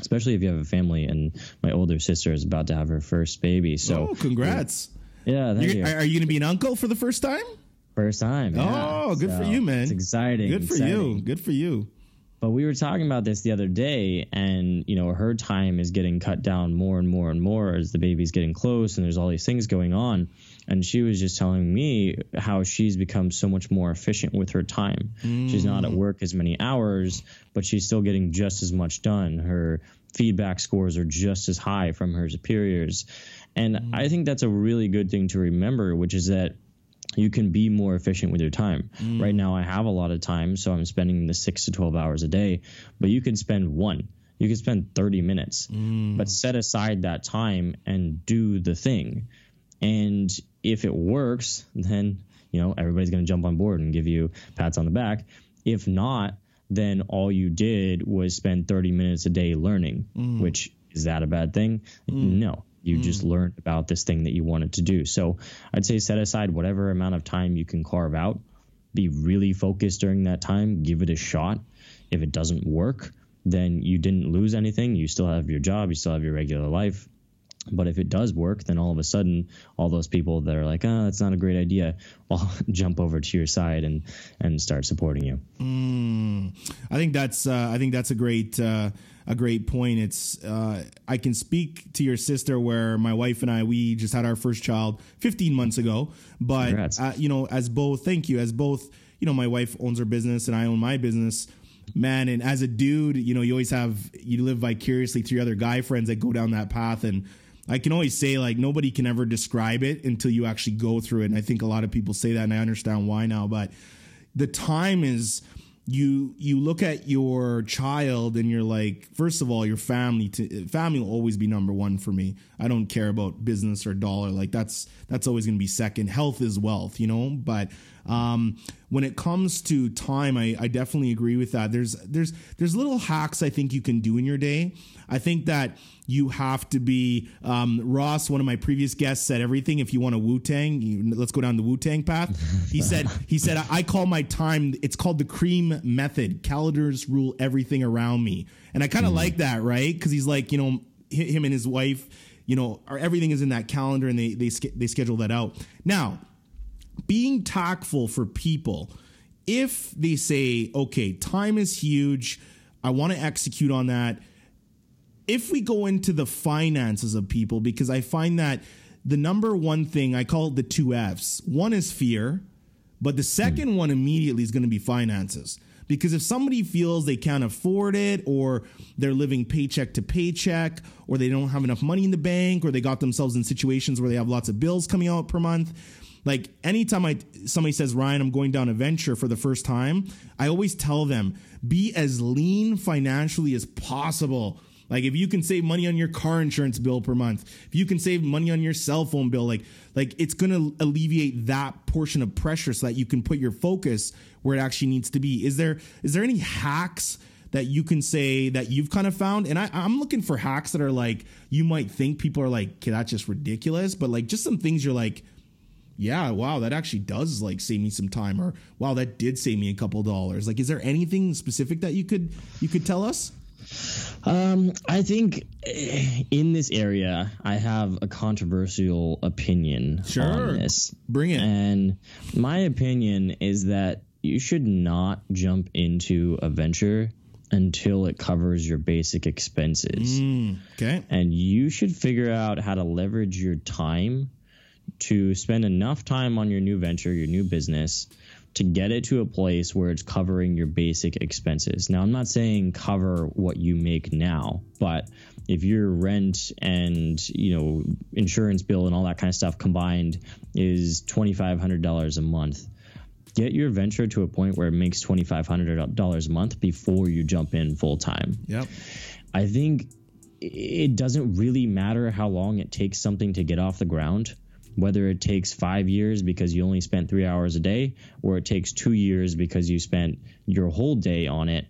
especially if you have a family and my older sister is about to have her first baby so oh, congrats yeah you. are you gonna be an uncle for the first time first time yeah. oh good so for you man it's exciting good for exciting. you good for you but we were talking about this the other day, and you know, her time is getting cut down more and more and more as the baby's getting close, and there's all these things going on. And she was just telling me how she's become so much more efficient with her time. Mm. She's not at mm. work as many hours, but she's still getting just as much done. Her feedback scores are just as high from her superiors. And mm. I think that's a really good thing to remember, which is that you can be more efficient with your time. Mm. Right now, I have a lot of time, so I'm spending the six to 12 hours a day, but you can spend one. You can spend 30 minutes, mm. but set aside that time and do the thing. And if it works, then you know everybody's going to jump on board and give you pats on the back. If not, then all you did was spend 30 minutes a day learning, mm. which is that a bad thing? Mm. No. You mm. just learned about this thing that you wanted to do. So I'd say set aside whatever amount of time you can carve out. Be really focused during that time. Give it a shot. If it doesn't work, then you didn't lose anything. You still have your job. You still have your regular life. But if it does work, then all of a sudden, all those people that are like, "Oh, that's not a great idea," will jump over to your side and and start supporting you. Mm, I think that's uh, I think that's a great uh, a great point. It's uh, I can speak to your sister where my wife and I we just had our first child 15 months ago, but uh, you know, as both, thank you, as both, you know, my wife owns her business and I own my business man and as a dude you know you always have you live vicariously through other guy friends that go down that path and I can always say like nobody can ever describe it until you actually go through it. And I think a lot of people say that and I understand why now, but the time is you you look at your child and you're like first of all your family to, family will always be number one for me i don't care about business or dollar like that's that's always going to be second health is wealth you know but um, when it comes to time I, I definitely agree with that there's there's there's little hacks i think you can do in your day i think that you have to be um, Ross. One of my previous guests said everything. If you want a Wu Tang, let's go down the Wu Tang path. He said he said I call my time. It's called the cream method. Calendars rule everything around me, and I kind of mm. like that, right? Because he's like, you know, him and his wife, you know, are everything is in that calendar, and they they they schedule that out. Now, being tactful for people, if they say, okay, time is huge, I want to execute on that if we go into the finances of people, because I find that the number one thing I call it the two F's. One is fear, but the second one immediately is going to be finances. Because if somebody feels they can't afford it, or they're living paycheck to paycheck, or they don't have enough money in the bank, or they got themselves in situations where they have lots of bills coming out per month, like anytime I somebody says Ryan, I'm going down a venture for the first time, I always tell them be as lean financially as possible like if you can save money on your car insurance bill per month, if you can save money on your cell phone bill, like like it's going to alleviate that portion of pressure so that you can put your focus where it actually needs to be. Is there is there any hacks that you can say that you've kind of found? And I, I'm looking for hacks that are like you might think people are like, okay, that's just ridiculous, but like just some things you're like, yeah, wow, that actually does like save me some time, or wow, that did save me a couple dollars. Like, is there anything specific that you could you could tell us? Um, I think eh, in this area, I have a controversial opinion sure. on this. Bring it. And my opinion is that you should not jump into a venture until it covers your basic expenses. Mm, okay. And you should figure out how to leverage your time to spend enough time on your new venture, your new business to get it to a place where it's covering your basic expenses. Now, I'm not saying cover what you make now, but if your rent and you know insurance bill and all that kind of stuff combined is $2500 a month get your venture to a point where it makes $2500 a month before you jump in full time yep. I think it doesn't really matter how long it takes something to get off the ground whether it takes five years because you only spent three hours a day, or it takes two years because you spent your whole day on it.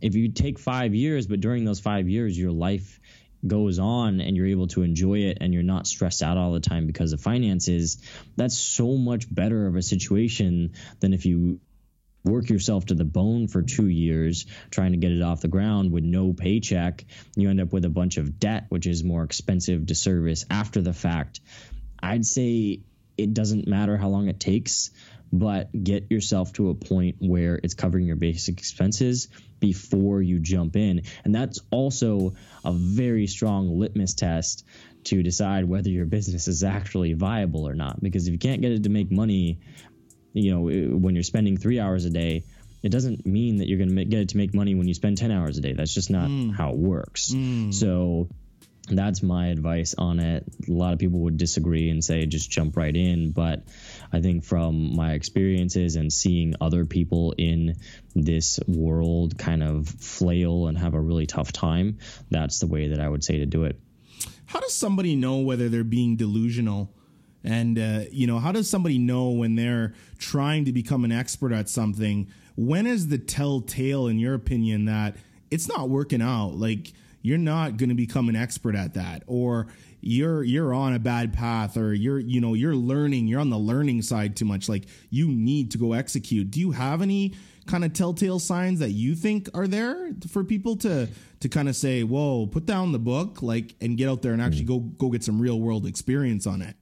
If you take five years, but during those five years, your life goes on and you're able to enjoy it and you're not stressed out all the time because of finances, that's so much better of a situation than if you work yourself to the bone for two years trying to get it off the ground with no paycheck. You end up with a bunch of debt, which is more expensive to service after the fact. I'd say it doesn't matter how long it takes, but get yourself to a point where it's covering your basic expenses before you jump in. And that's also a very strong litmus test to decide whether your business is actually viable or not. Because if you can't get it to make money, you know, when you're spending three hours a day, it doesn't mean that you're going to get it to make money when you spend 10 hours a day. That's just not mm. how it works. Mm. So that's my advice on it. A lot of people would disagree and say just jump right in, but I think from my experiences and seeing other people in this world kind of flail and have a really tough time, that's the way that I would say to do it. How does somebody know whether they're being delusional? And, uh, you know, how does somebody know when they're trying to become an expert at something? When is the telltale, in your opinion, that it's not working out? Like, you're not going to become an expert at that or you're you're on a bad path or you're you know you're learning you're on the learning side too much like you need to go execute do you have any kind of telltale signs that you think are there for people to to kind of say whoa put down the book like and get out there and actually mm. go go get some real world experience on it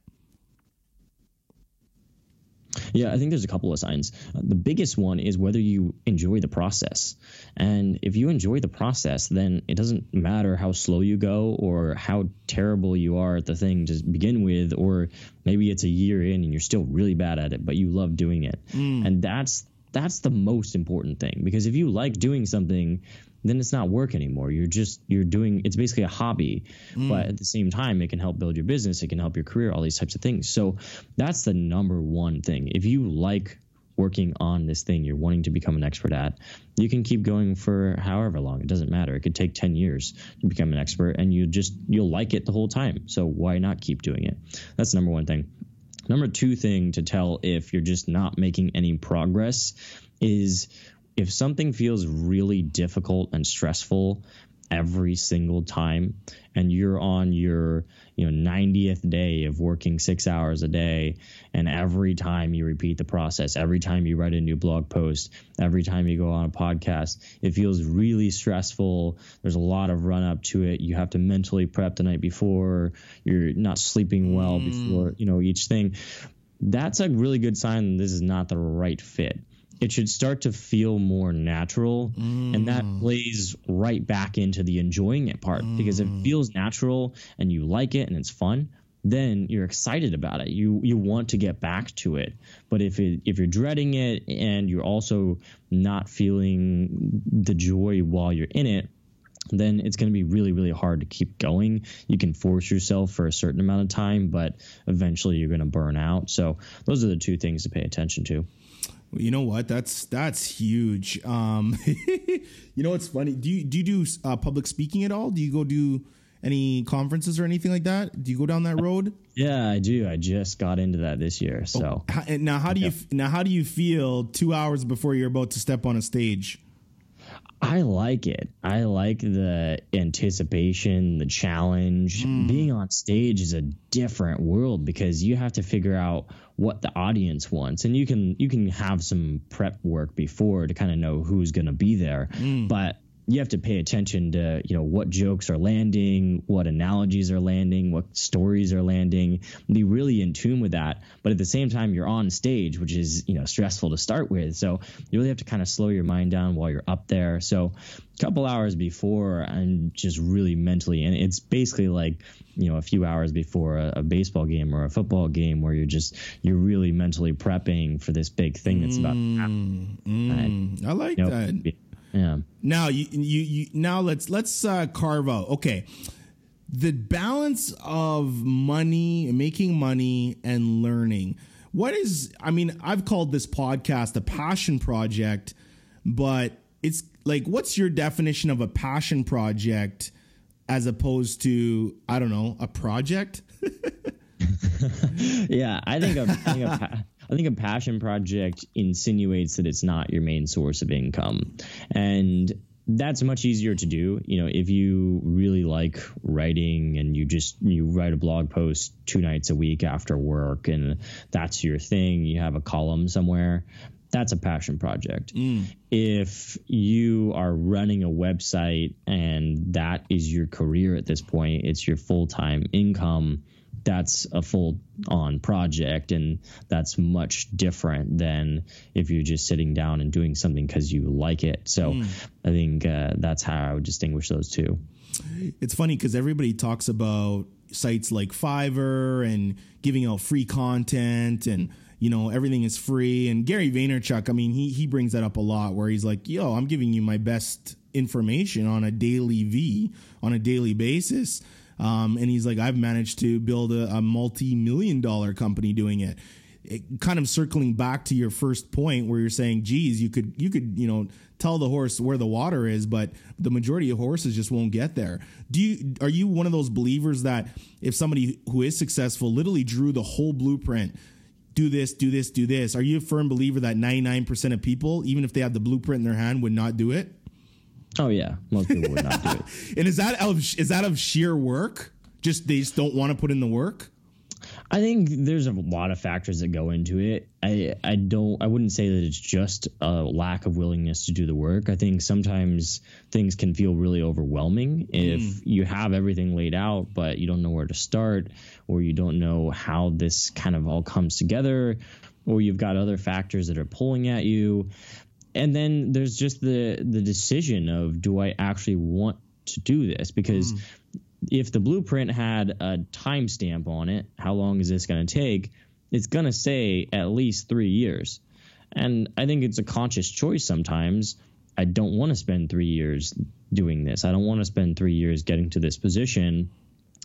yeah, I think there's a couple of signs. The biggest one is whether you enjoy the process. And if you enjoy the process, then it doesn't matter how slow you go or how terrible you are at the thing to begin with, or maybe it's a year in and you're still really bad at it, but you love doing it. Mm. And that's that's the most important thing because if you like doing something then it's not work anymore. You're just you're doing it's basically a hobby, mm. but at the same time it can help build your business, it can help your career, all these types of things. So that's the number one thing. If you like working on this thing you're wanting to become an expert at, you can keep going for however long. It doesn't matter. It could take 10 years to become an expert and you just you'll like it the whole time. So why not keep doing it? That's number one thing. Number two thing to tell if you're just not making any progress is if something feels really difficult and stressful every single time and you're on your you know 90th day of working 6 hours a day and every time you repeat the process every time you write a new blog post every time you go on a podcast it feels really stressful. There's a lot of run up to it. You have to mentally prep the night before. You're not sleeping well mm. before you know each thing. That's a really good sign this is not the right fit it should start to feel more natural mm. and that mm. plays right back into the enjoying it part mm. because it feels natural and you like it and it's fun then you're excited about it you you want to get back to it but if it if you're dreading it and you're also not feeling the joy while you're in it then it's going to be really really hard to keep going you can force yourself for a certain amount of time but eventually you're going to burn out so those are the two things to pay attention to you know what? That's that's huge. Um, you know what's funny? Do you do you do uh, public speaking at all? Do you go do any conferences or anything like that? Do you go down that road? Yeah, I do. I just got into that this year. So oh, now, how do you now how do you feel two hours before you're about to step on a stage? I like it. I like the anticipation, the challenge. Mm. Being on stage is a different world because you have to figure out what the audience wants and you can you can have some prep work before to kind of know who's going to be there. Mm. But you have to pay attention to you know what jokes are landing what analogies are landing what stories are landing be really in tune with that. But at the same time you're on stage which is you know stressful to start with. So you really have to kind of slow your mind down while you're up there. So a couple hours before i'm just really mentally and it's basically like you know a few hours before a, a baseball game or a football game where you're just you're really mentally prepping for this big thing that's about to happen. Mm, mm, i like you know, that yeah. Now you you, you now let's let's uh, carve out. Okay. The balance of money, making money and learning. What is I mean, I've called this podcast a passion project, but it's like what's your definition of a passion project as opposed to I don't know, a project? yeah, I think a, I think a, I think a passion project insinuates that it's not your main source of income. And that's much easier to do you know if you really like writing and you just you write a blog post two nights a week after work and that's your thing you have a column somewhere that's a passion project mm. if you are running a website and that is your career at this point it's your full-time income that's a full on project and that's much different than if you're just sitting down and doing something because you like it so mm. i think uh, that's how i would distinguish those two it's funny because everybody talks about sites like fiverr and giving out free content and you know everything is free. And Gary Vaynerchuk, I mean, he he brings that up a lot, where he's like, "Yo, I'm giving you my best information on a daily V on a daily basis." Um, and he's like, I've managed to build a, a multi million dollar company doing it. it. Kind of circling back to your first point where you're saying, geez, you could, you could, you know, tell the horse where the water is, but the majority of horses just won't get there. Do you, are you one of those believers that if somebody who is successful literally drew the whole blueprint, do this, do this, do this, are you a firm believer that 99% of people, even if they have the blueprint in their hand, would not do it? Oh yeah, most people would not do it. and is that of is that of sheer work? Just they just don't want to put in the work. I think there's a lot of factors that go into it. I I don't I wouldn't say that it's just a lack of willingness to do the work. I think sometimes things can feel really overwhelming if mm. you have everything laid out but you don't know where to start or you don't know how this kind of all comes together or you've got other factors that are pulling at you and then there's just the the decision of do I actually want to do this because mm. if the blueprint had a timestamp on it, how long is this going to take? It's going to say at least three years, and I think it's a conscious choice sometimes. I don't want to spend three years doing this. I don't want to spend three years getting to this position.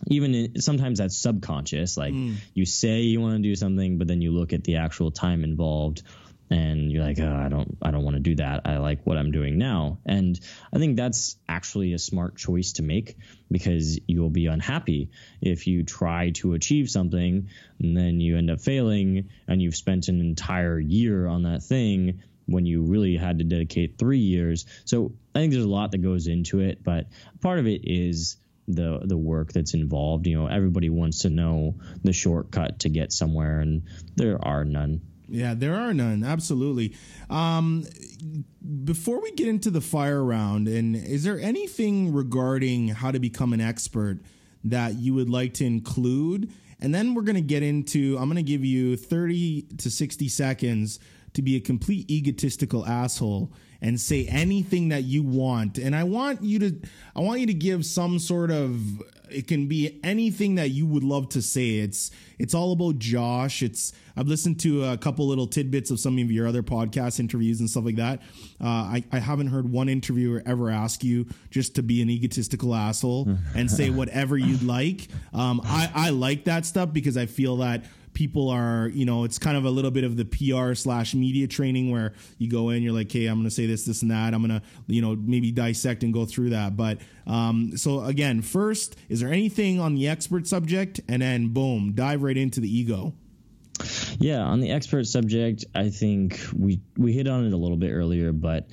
Even in, sometimes that's subconscious. Like mm. you say you want to do something, but then you look at the actual time involved and you're like, oh, I don't, I don't want to do that. I like what I'm doing now, and I think that's actually a smart choice to make because you'll be unhappy if you try to achieve something and then you end up failing, and you've spent an entire year on that thing when you really had to dedicate three years. So I think there's a lot that goes into it, but part of it is the the work that's involved. You know, everybody wants to know the shortcut to get somewhere, and there are none. Yeah, there are none. Absolutely. Um, before we get into the fire round, and is there anything regarding how to become an expert that you would like to include? And then we're going to get into, I'm going to give you 30 to 60 seconds to be a complete egotistical asshole and say anything that you want. And I want you to, I want you to give some sort of it can be anything that you would love to say. It's it's all about Josh. It's I've listened to a couple little tidbits of some of your other podcast interviews and stuff like that. Uh, I I haven't heard one interviewer ever ask you just to be an egotistical asshole and say whatever you'd like. Um, I I like that stuff because I feel that people are, you know, it's kind of a little bit of the PR slash media training where you go in, you're like, hey, I'm going to say this, this, and that. I'm going to, you know, maybe dissect and go through that. But um, so again, first, is there anything on the expert subject? And then boom, dive right into the ego. Yeah, on the expert subject, I think we we hit on it a little bit earlier, but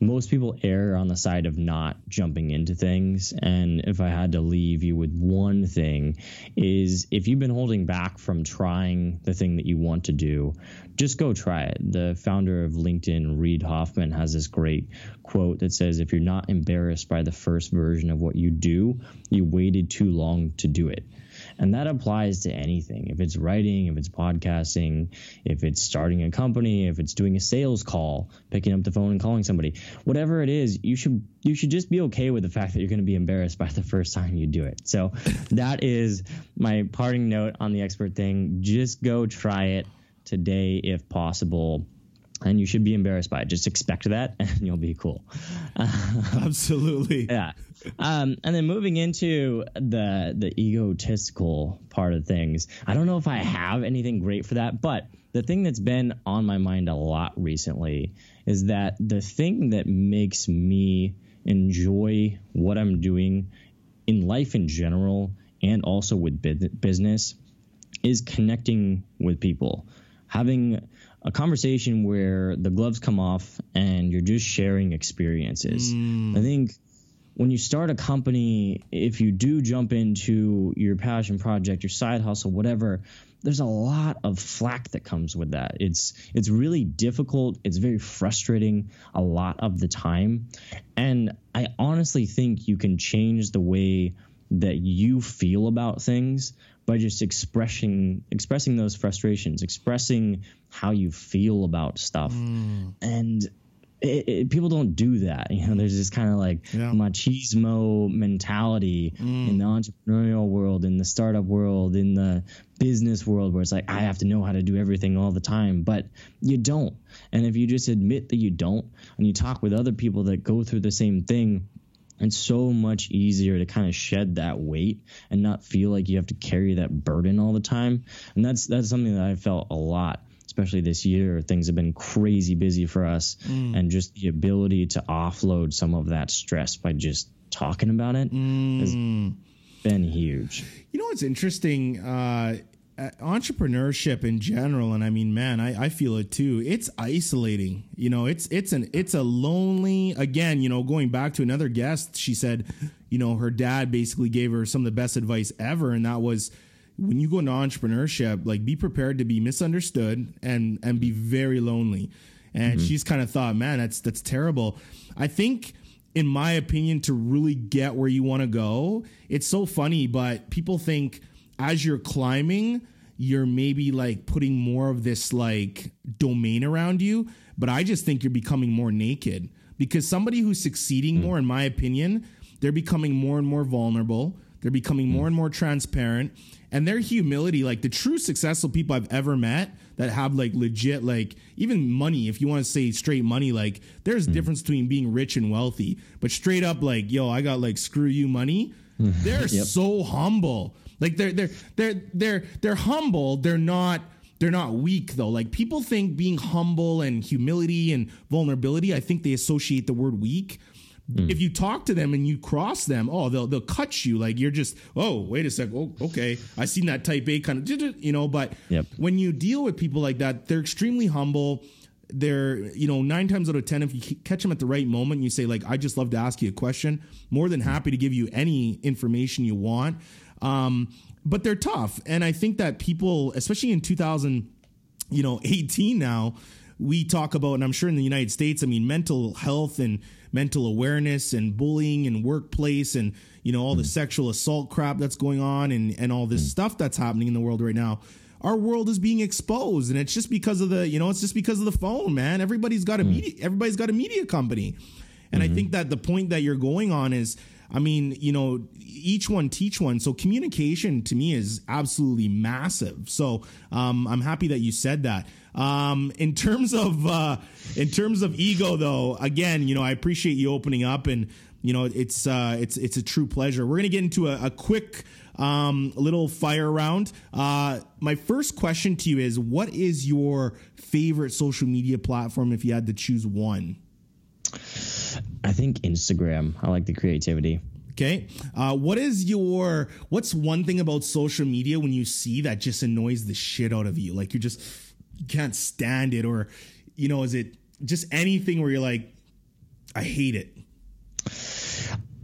most people err on the side of not jumping into things. And if I had to leave you with one thing, is if you've been holding back from trying the thing that you want to do, just go try it. The founder of LinkedIn, Reid Hoffman, has this great quote that says, If you're not embarrassed by the first version of what you do, you waited too long to do it. And that applies to anything. If it's writing, if it's podcasting, if it's starting a company, if it's doing a sales call, picking up the phone and calling somebody, whatever it is, you should you should just be okay with the fact that you're going to be embarrassed by the first time you do it. So that is my parting note on the expert thing. Just go try it today if possible and you should be embarrassed by it. Just expect that, and you'll be cool. Absolutely. yeah. Um, and then moving into the the egotistical part of things, I don't know if I have anything great for that, but the thing that's been on my mind a lot recently is that the thing that makes me enjoy what I'm doing in life in general and also with business is connecting with people having a conversation where the gloves come off and you're just sharing experiences. Mm. I think when you start a company, if you do jump into your passion project, your side hustle, whatever, there's a lot of flack that comes with that. It's it's really difficult. It's very frustrating a lot of the time. And I honestly think you can change the way that you feel about things by just expressing expressing those frustrations, expressing how you feel about stuff. Mm. And it, it, people don't do that. You know, there's this kind of like Yeah. machismo mentality in the entrepreneurial world, in the startup world, in the business world, where it's like I have to know how to do everything all the time, but you don't. And if you just admit that you don't, and you talk with other people that go through the same thing, it's so much easier to kind of shed that weight and not feel like you have to carry that burden all the time. And that's that's something that I felt a lot, especially this year. Things have been crazy busy for us, and just the ability to offload some of that stress by just talking about it has been huge. You know what's interesting? Uh, uh, entrepreneurship in general, and I mean, man, I, I feel it too. It's isolating. You know, it's it's an it's a lonely. Again, you know, going back to another guest, she said, you know, her dad basically gave her some of the best advice ever, and that was when you go into entrepreneurship, like be prepared to be misunderstood and and be very lonely. And she's kind of thought, man, that's that's terrible. I think in my opinion, to really get where you want to go, it's so funny, but people think as you're climbing, you're maybe like putting more of this like domain around you. But I just think you're becoming more naked because somebody who's succeeding hmm. more, in my opinion, they're becoming more and more vulnerable. They're becoming hmm. more and more transparent. And their humility, like the true successful people I've ever met that have like legit, like even money, if you want to say straight money, like there's a difference between being rich and wealthy. But straight up, like, yo, I got like screw you money. They're so humble. Like they're they're they're they're they're humble. They're not they're not weak though. Like people think being humble and humility and vulnerability, I think they associate the word weak. Hmm. If you talk to them and you cross them, oh, they'll they'll cut you. Like you're just, oh, wait a sec. Oh, okay. I seen that type A kind of, you know. But Yep. when you deal with people like that, they're extremely humble. They're, you know, nine times out of ten, if you catch them at the right moment, and you say like, "I just love to ask you a question." More than happy to give you any information you want. Um, but they're tough, and I think that people, especially in 2000, you know 18 now we talk about and i'm sure in the united states i mean mental health and mental awareness and bullying and workplace and you know all the mm. sexual assault crap that's going on and and all this mm. stuff that's happening in the world right now. Our world is being exposed and it's just because of the you know it's just because of the phone man. Everybody's got a mm. media everybody's got a media company. And I mm-hmm. think that the point that you're going on is, I mean, you know, each one teach one. So communication to me is absolutely massive. So um, I'm happy that you said that. Um, in terms of uh, in terms of ego, though, again, you know, I appreciate you opening up, and you know, it's uh, it's it's a true pleasure. We're gonna get into a, a quick um, little fire round. Uh, my first question to you is, what is your favorite social media platform if you had to choose one? I think Instagram. I like the creativity. Okay. Uh, what is your what's one thing about social media when you see that just annoys the shit out of you? Like you just can't stand it, or you know, is it just anything where you're like, I hate it.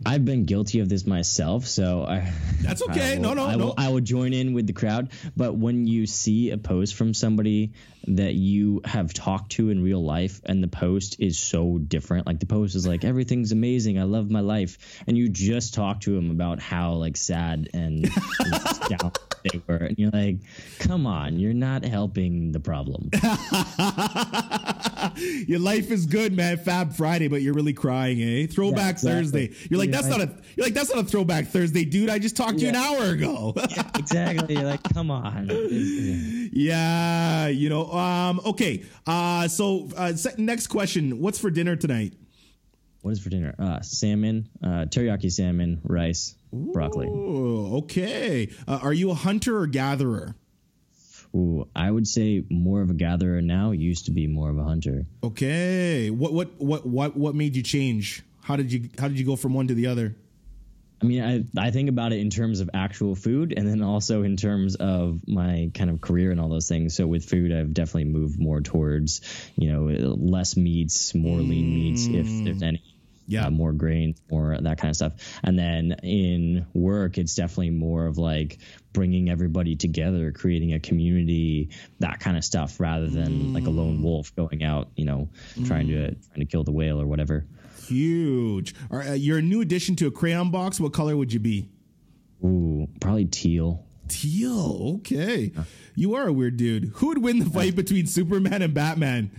I've been guilty of this myself, so I. That's okay. I No, will- no, I no. I will join in with the crowd. But when you see a post from somebody that you have talked to in real life, and the post is so different, like the post is like everything's amazing, I love my life, and you just talk to them about how like sad and down they were, and you're like, come on, you're not helping the problem. Your life is good, man. Fab Friday, but you're really crying, eh? Throwback exactly. Thursday. You're like, Yeah, that's I- not a. You're like, that's not a throwback Thursday, dude. I just talked to you an hour ago. exactly. You're like, come on. yeah, you know. Um. Okay. Uh. So, uh, next question. What's for dinner tonight? What is for dinner? Uh, salmon, uh, teriyaki salmon, rice, broccoli. Oh, okay. Uh, are you a hunter or gatherer? Ooh, I would say more of a gatherer now. Used to be more of a hunter. Okay. What what what what what made you change? How did you how did you go from one to the other? I mean, I I think about it in terms of actual food, and then also in terms of my kind of career and all those things. So with food, I've definitely moved more towards you know less meats, more lean meats, if mm. there's any. Yeah. uh, more grains, more that kind of stuff. And then in work, it's definitely more of like bringing everybody together, creating a community, that kind of stuff, rather than like a lone mm. wolf going out, you know, trying to mm. trying to kill the whale or whatever. Huge. All right, uh, you're a new addition to a crayon box. What color would you be? Ooh, probably teal. Teal. Okay. You are a weird dude. Who would win the fight between Superman and Batman?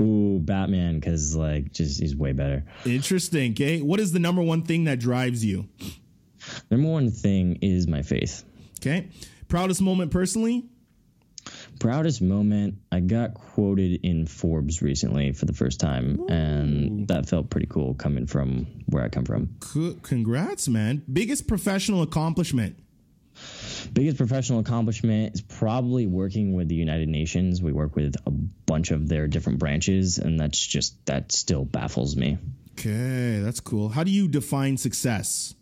Ooh, Batman, because like just he's way better. Interesting. Okay. What is the number one thing that drives you? Number one thing is my faith. Okay. Proudest moment personally? Proudest moment, I got quoted in Forbes recently for the first time, and that felt pretty cool coming from where I come from. C- congrats, man. Biggest professional accomplishment? Biggest professional accomplishment is probably working with the United Nations. We work with a bunch of their different branches, and that's just, that still baffles me. Okay, that's cool. How do you define success?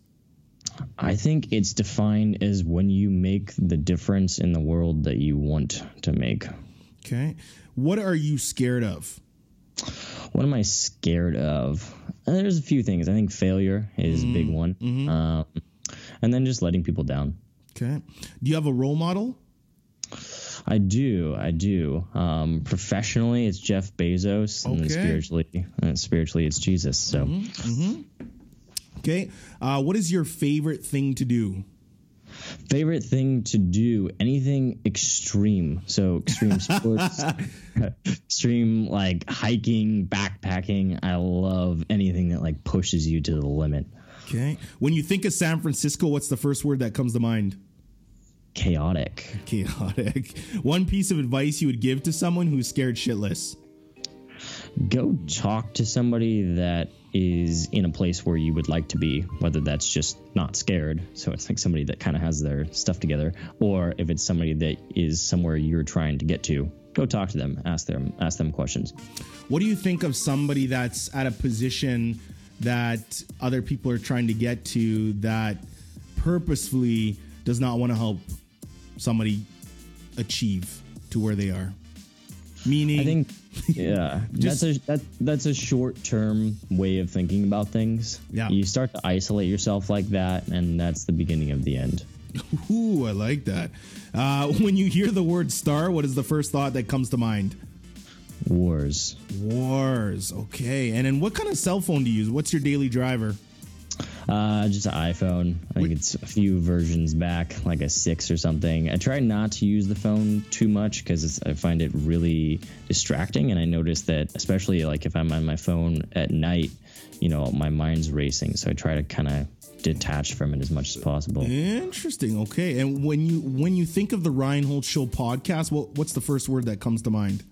I think it's defined as when you make the difference in the world that you want to make. Okay. What are you scared of? What am I scared of? Uh, There's a few things. I think failure is a big one. Um, and then just letting people down. Okay. Do you have a role model? I do. I do. Um, professionally, it's Jeff Bezos, and then spiritually, uh, spiritually, it's Jesus. So, Okay. Uh, what is your favorite thing to do? favorite thing to do anything extreme. So, extreme sports, extreme like hiking, backpacking. I love anything that like pushes you to the limit. Okay. When you think of San Francisco, what's the first word that comes to mind? Chaotic. Chaotic. One piece of advice you would give to someone who's scared shitless. Go talk to somebody that is in a place where you would like to be, whether that's just not scared. So it's like somebody that kind of has their stuff together, or if it's somebody that is somewhere you're trying to get to, go talk to them, ask them, ask them questions. What do you think of somebody that's at a position that other people are trying to get to that purposefully does not want to help somebody achieve to where they are? Meaning, I think, yeah, Just- that's a that, that's a short term way of thinking about things. Yeah. you start to isolate yourself like that, and that's the beginning of the end. ooh, I like that. Uh, when you hear the word star, what is the first thought that comes to mind? Wars. Wars. Okay. And then what kind of cell phone do you use? What's your daily driver? Uh, just an iPhone. I think it's a few versions back, like a six or something. I try not to use the phone too much because I find it really distracting, and I notice that especially like if I'm on my phone at night, you know, my mind's racing. So I try to kind of detach from it as much as possible. Interesting. Okay. And when you when you think of the Ryan Holtz Show podcast, what what's the first word that comes to mind?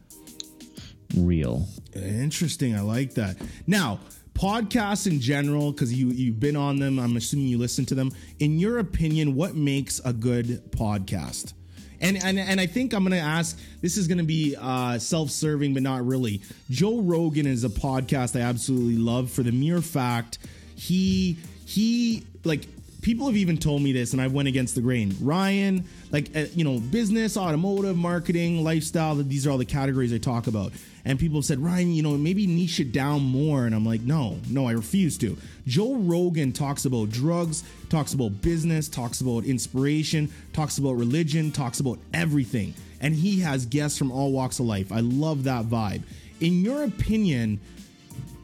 Real. Interesting. I like that. Now, podcasts in general, because you you've been on them, I'm assuming you listen to them. In your opinion, what makes a good podcast? And and and I think I'm gonna ask. This is gonna be uh, self-serving, but not really. Joe Rogan is a podcast I absolutely love for the mere fact he he like people have even told me this and i went against the grain ryan like uh, you know business automotive marketing lifestyle these are all the categories i talk about and people said ryan you know maybe niche it down more. And i'm like no no i refuse to. Joe rogan talks about drugs talks about business talks about inspiration talks about religion talks about everything. And he has guests from all walks of life. I love that vibe. In your opinion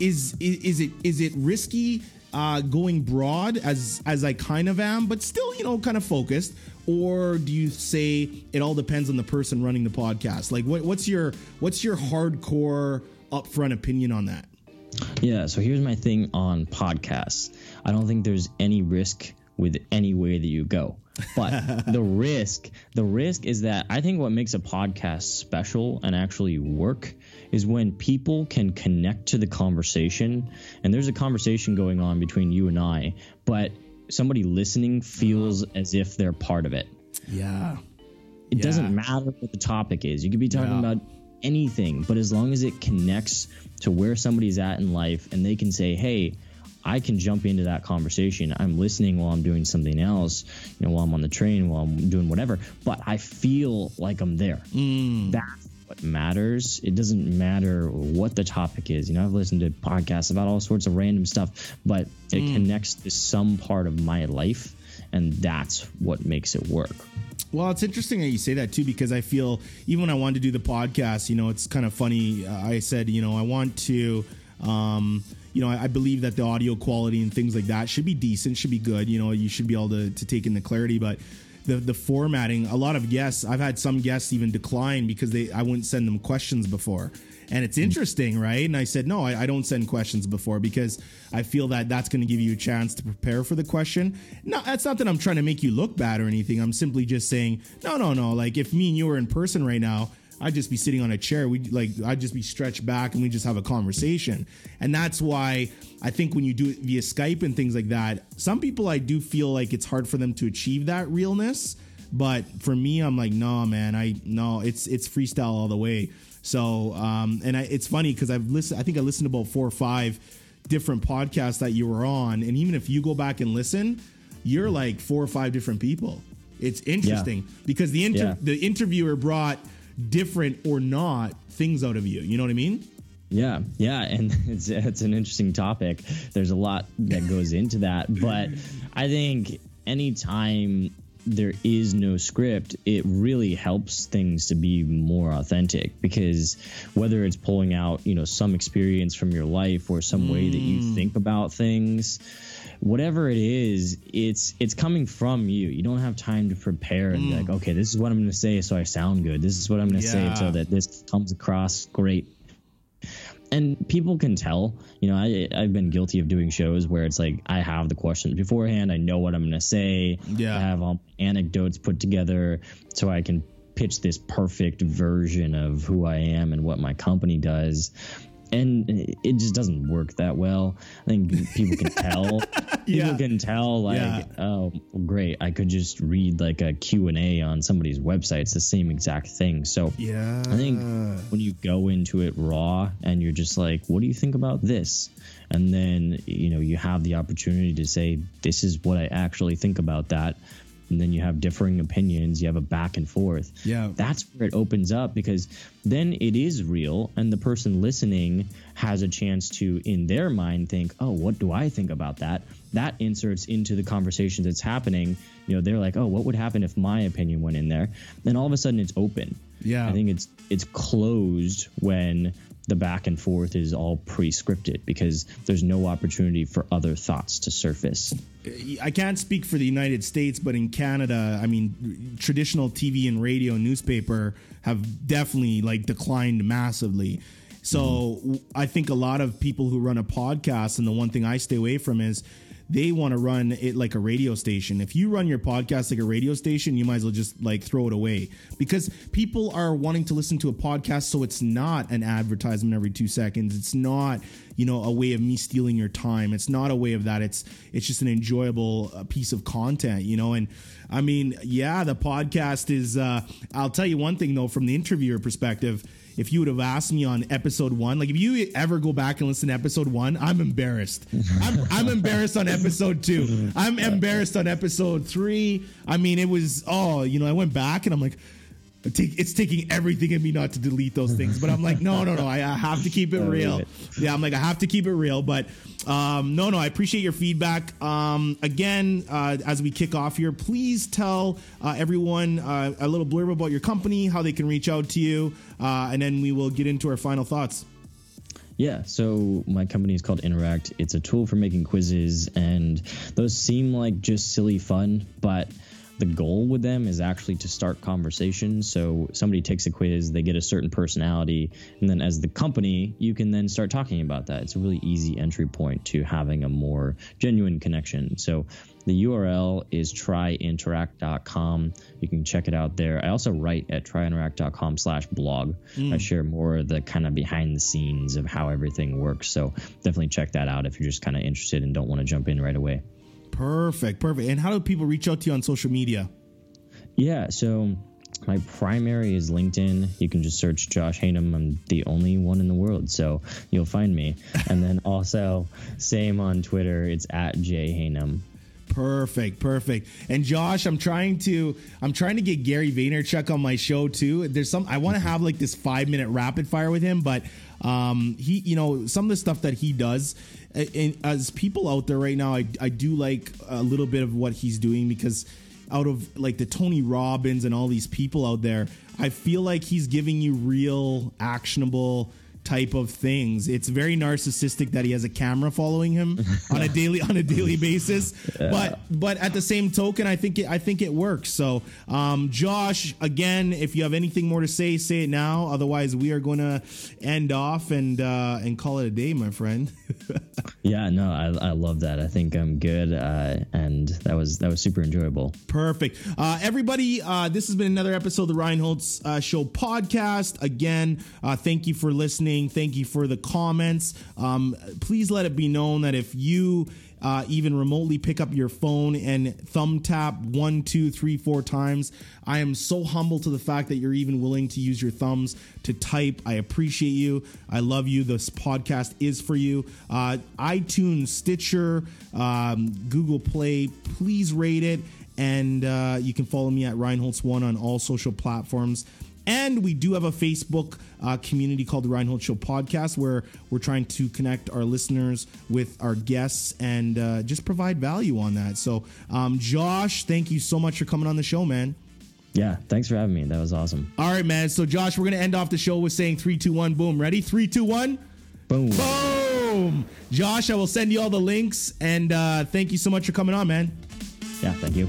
is is, is it is it risky uh, going broad as as I kind of am, but still you know kind of focused, or do you say it all depends on the person running the podcast? Like what what's your what's your hardcore upfront opinion on that? Yeah, so here's my thing on podcasts. I don't think there's any risk with any way that you go. But the risk, the risk is that I think what makes a podcast special and actually work is when people can connect to the conversation and there's a conversation going on between you and I, but somebody listening feels uh-huh. as if they're part of it. Yeah, It Yeah. doesn't matter what the topic is. You could be talking Yeah. about anything, but as long as it connects to where somebody's at in life and they can say, hey, I can jump into that conversation. I'm listening while I'm doing something else, you know, while I'm on the train, while I'm doing whatever, but I feel like I'm there. Mm. That's what matters. It doesn't matter what the topic is. You know, I've listened to podcasts about all sorts of random stuff, but it connects to some part of my life, and that's what makes it work. Well, it's interesting that you say that too, because I feel even when I wanted to do the podcast, you know, it's kind of funny. Uh, I said, you know, I want to, um, you know, I, I believe that the audio quality and things like that should be decent, should be good. You know, you should be able to, to take in the clarity. But the the formatting. A lot of guests, I've had some guests even decline because they I wouldn't send them questions before. And it's mm. interesting, right? And I said, no, I, I don't send questions before because I feel that that's going to give you a chance to prepare for the question. No, that's not that I'm trying to make you look bad or anything. I'm simply just saying, no, no, no. Like if me and you were in person right now, I'd just be sitting on a chair. We like I'd just be stretched back and we just have a conversation. And that's why I think when you do it via Skype and things like that, some people I do feel like it's hard for them to achieve that realness. But for me, I'm like, no, man, I no, it's it's freestyle all the way. So, um, and I, it's funny because I've listened. I think I listened to about four or five different podcasts that you were on, and even if you go back and listen, you're like four or five different people. It's interesting yeah. because the inter- yeah. the interviewer brought different or not things out of you. You know what I mean? Yeah, yeah, and it's it's an interesting topic. There's a lot that goes into that, but I think anytime there is no script, it really helps things to be more authentic because whether it's pulling out, you know, some experience from your life or some mm. way that you mm. think about things, whatever it is, it's it's coming from you. You don't have time to prepare and mm. like, okay, this is what I'm going to say so I sound good. This is what I'm going to yeah. say so that this comes across great and people can tell you know I, i've been guilty of doing shows where it's like i have the questions beforehand i know what i'm going to say yeah i have all anecdotes put together so i can pitch this perfect version of who i am and what my company does and it just doesn't work that well. I think people can tell. yeah. People can tell, like, yeah. oh, great, I could just read like a Q and A on somebody's website. It's the same exact thing. So yeah, I think when you go into it raw and you're just like, what do you think about this? And then you know you have the opportunity to say, this is what I actually think about that and then you have differing opinions, you have a back and forth. Yeah. That's where it opens up because then it is real and the person listening has a chance to in their mind think, "Oh, what do I think about that?" That inserts into the conversation that's happening. You know, they're like, "Oh, what would happen if my opinion went in there?" Then all of a sudden it's open. Yeah. I think it's it's closed when the back and forth is all pre-scripted because there's no opportunity for other thoughts to surface. I can't speak for the United States, but in Canada, I mean, traditional TV and radio newspaper have definitely like declined massively. So mm-hmm. I think a lot of people who run a podcast, and the one thing I stay away from is they want to run it like a radio station. If you run your podcast like a radio station, you might as well just like throw it away because people are wanting to listen to a podcast. So it's not an advertisement every two seconds. It's not, you know, a way of me stealing your time. It's not a way of that. It's, it's just an enjoyable uh, piece of content, you know? And I mean, yeah, the podcast is, uh, I'll tell you one thing though, from the interviewer perspective, if you would have asked me on episode one, like if you ever go back and listen to episode one, I'm embarrassed. I'm, I'm embarrassed on episode two. I'm embarrassed on episode three. I mean, it was, oh, you know, I went back and I'm like, it's taking everything in me not to delete those things, but I'm like, no, no, no, I, I have to keep it real. Yeah, I'm like, I have to keep it real. But um, no, no, I appreciate your feedback. Um, again, uh, as we kick off here, please tell uh, everyone uh, a little blurb about your company, how they can reach out to you, uh, and then we will get into our final thoughts. Yeah, so my company is called Interact. It's a tool for making quizzes, and those seem like just silly fun, but the goal with them is actually to start conversations. So somebody takes a quiz, they get a certain personality, and then as the company, you can then start talking about that. It's a really easy entry point to having a more genuine connection. So the URL is tryinteract.com. You can check it out there. I also write at tryinteract.com slash blog. Mm. I share more of the kind of behind the scenes of how everything works. So definitely check that out if you're just kind of interested and don't want to jump in right away. Perfect, perfect. And how do people reach out to you on social media? Yeah, so my primary is LinkedIn. You can just search Josh Haynam. I'm the only one in the world, so you'll find me. and then also, same on Twitter. It's at J Haynam. Perfect, perfect. And Josh, I'm trying to I'm trying to get Gary Vaynerchuk on my show too. There's some I want to mm-hmm. have like this five minute rapid fire with him, but um, he you know some of the stuff that he does and as people out there right now, I, I do like a little bit of what he's doing because out of like the Tony Robbins and all these people out there, I feel like he's giving you real actionable type of things. It's very narcissistic that he has a camera following him on a daily on a daily basis. Yeah. But but at the same token, I think it, I think it works. So, um, Josh, again, if you have anything more to say, say it now. Otherwise, we are going to end off and uh, and call it a day, my friend. yeah, no, I, I love that. I think I'm good, uh, and that was that was super enjoyable. Perfect, uh, everybody. Uh, this has been another episode of the Ryan Holtz uh, Show podcast. Again, uh, thank you for listening. Thank you for the comments. Um, please let it be known that if you uh, even remotely pick up your phone and thumb tap one, two, three, four times. I am so humble to the fact that you're even willing to use your thumbs to type. I appreciate you. I love you. This podcast is for you. Uh, iTunes, Stitcher, um, Google Play, please rate it. And uh, you can follow me at Ryan Holtz One on all social platforms. And we do have a Facebook uh, community called the Ryan Holtz Show podcast where we're trying to connect our listeners with our guests and uh, just provide value on that. So, um, Josh, thank you so much for coming on the show, man. Yeah, thanks for having me. That was awesome. All right, man. So, Josh, we're going to end off the show with saying three, two, one, boom. Ready? Three, two, one. Boom. Boom. Josh, I will send you all the links. And uh, thank you so much for coming on, man. Yeah, thank you.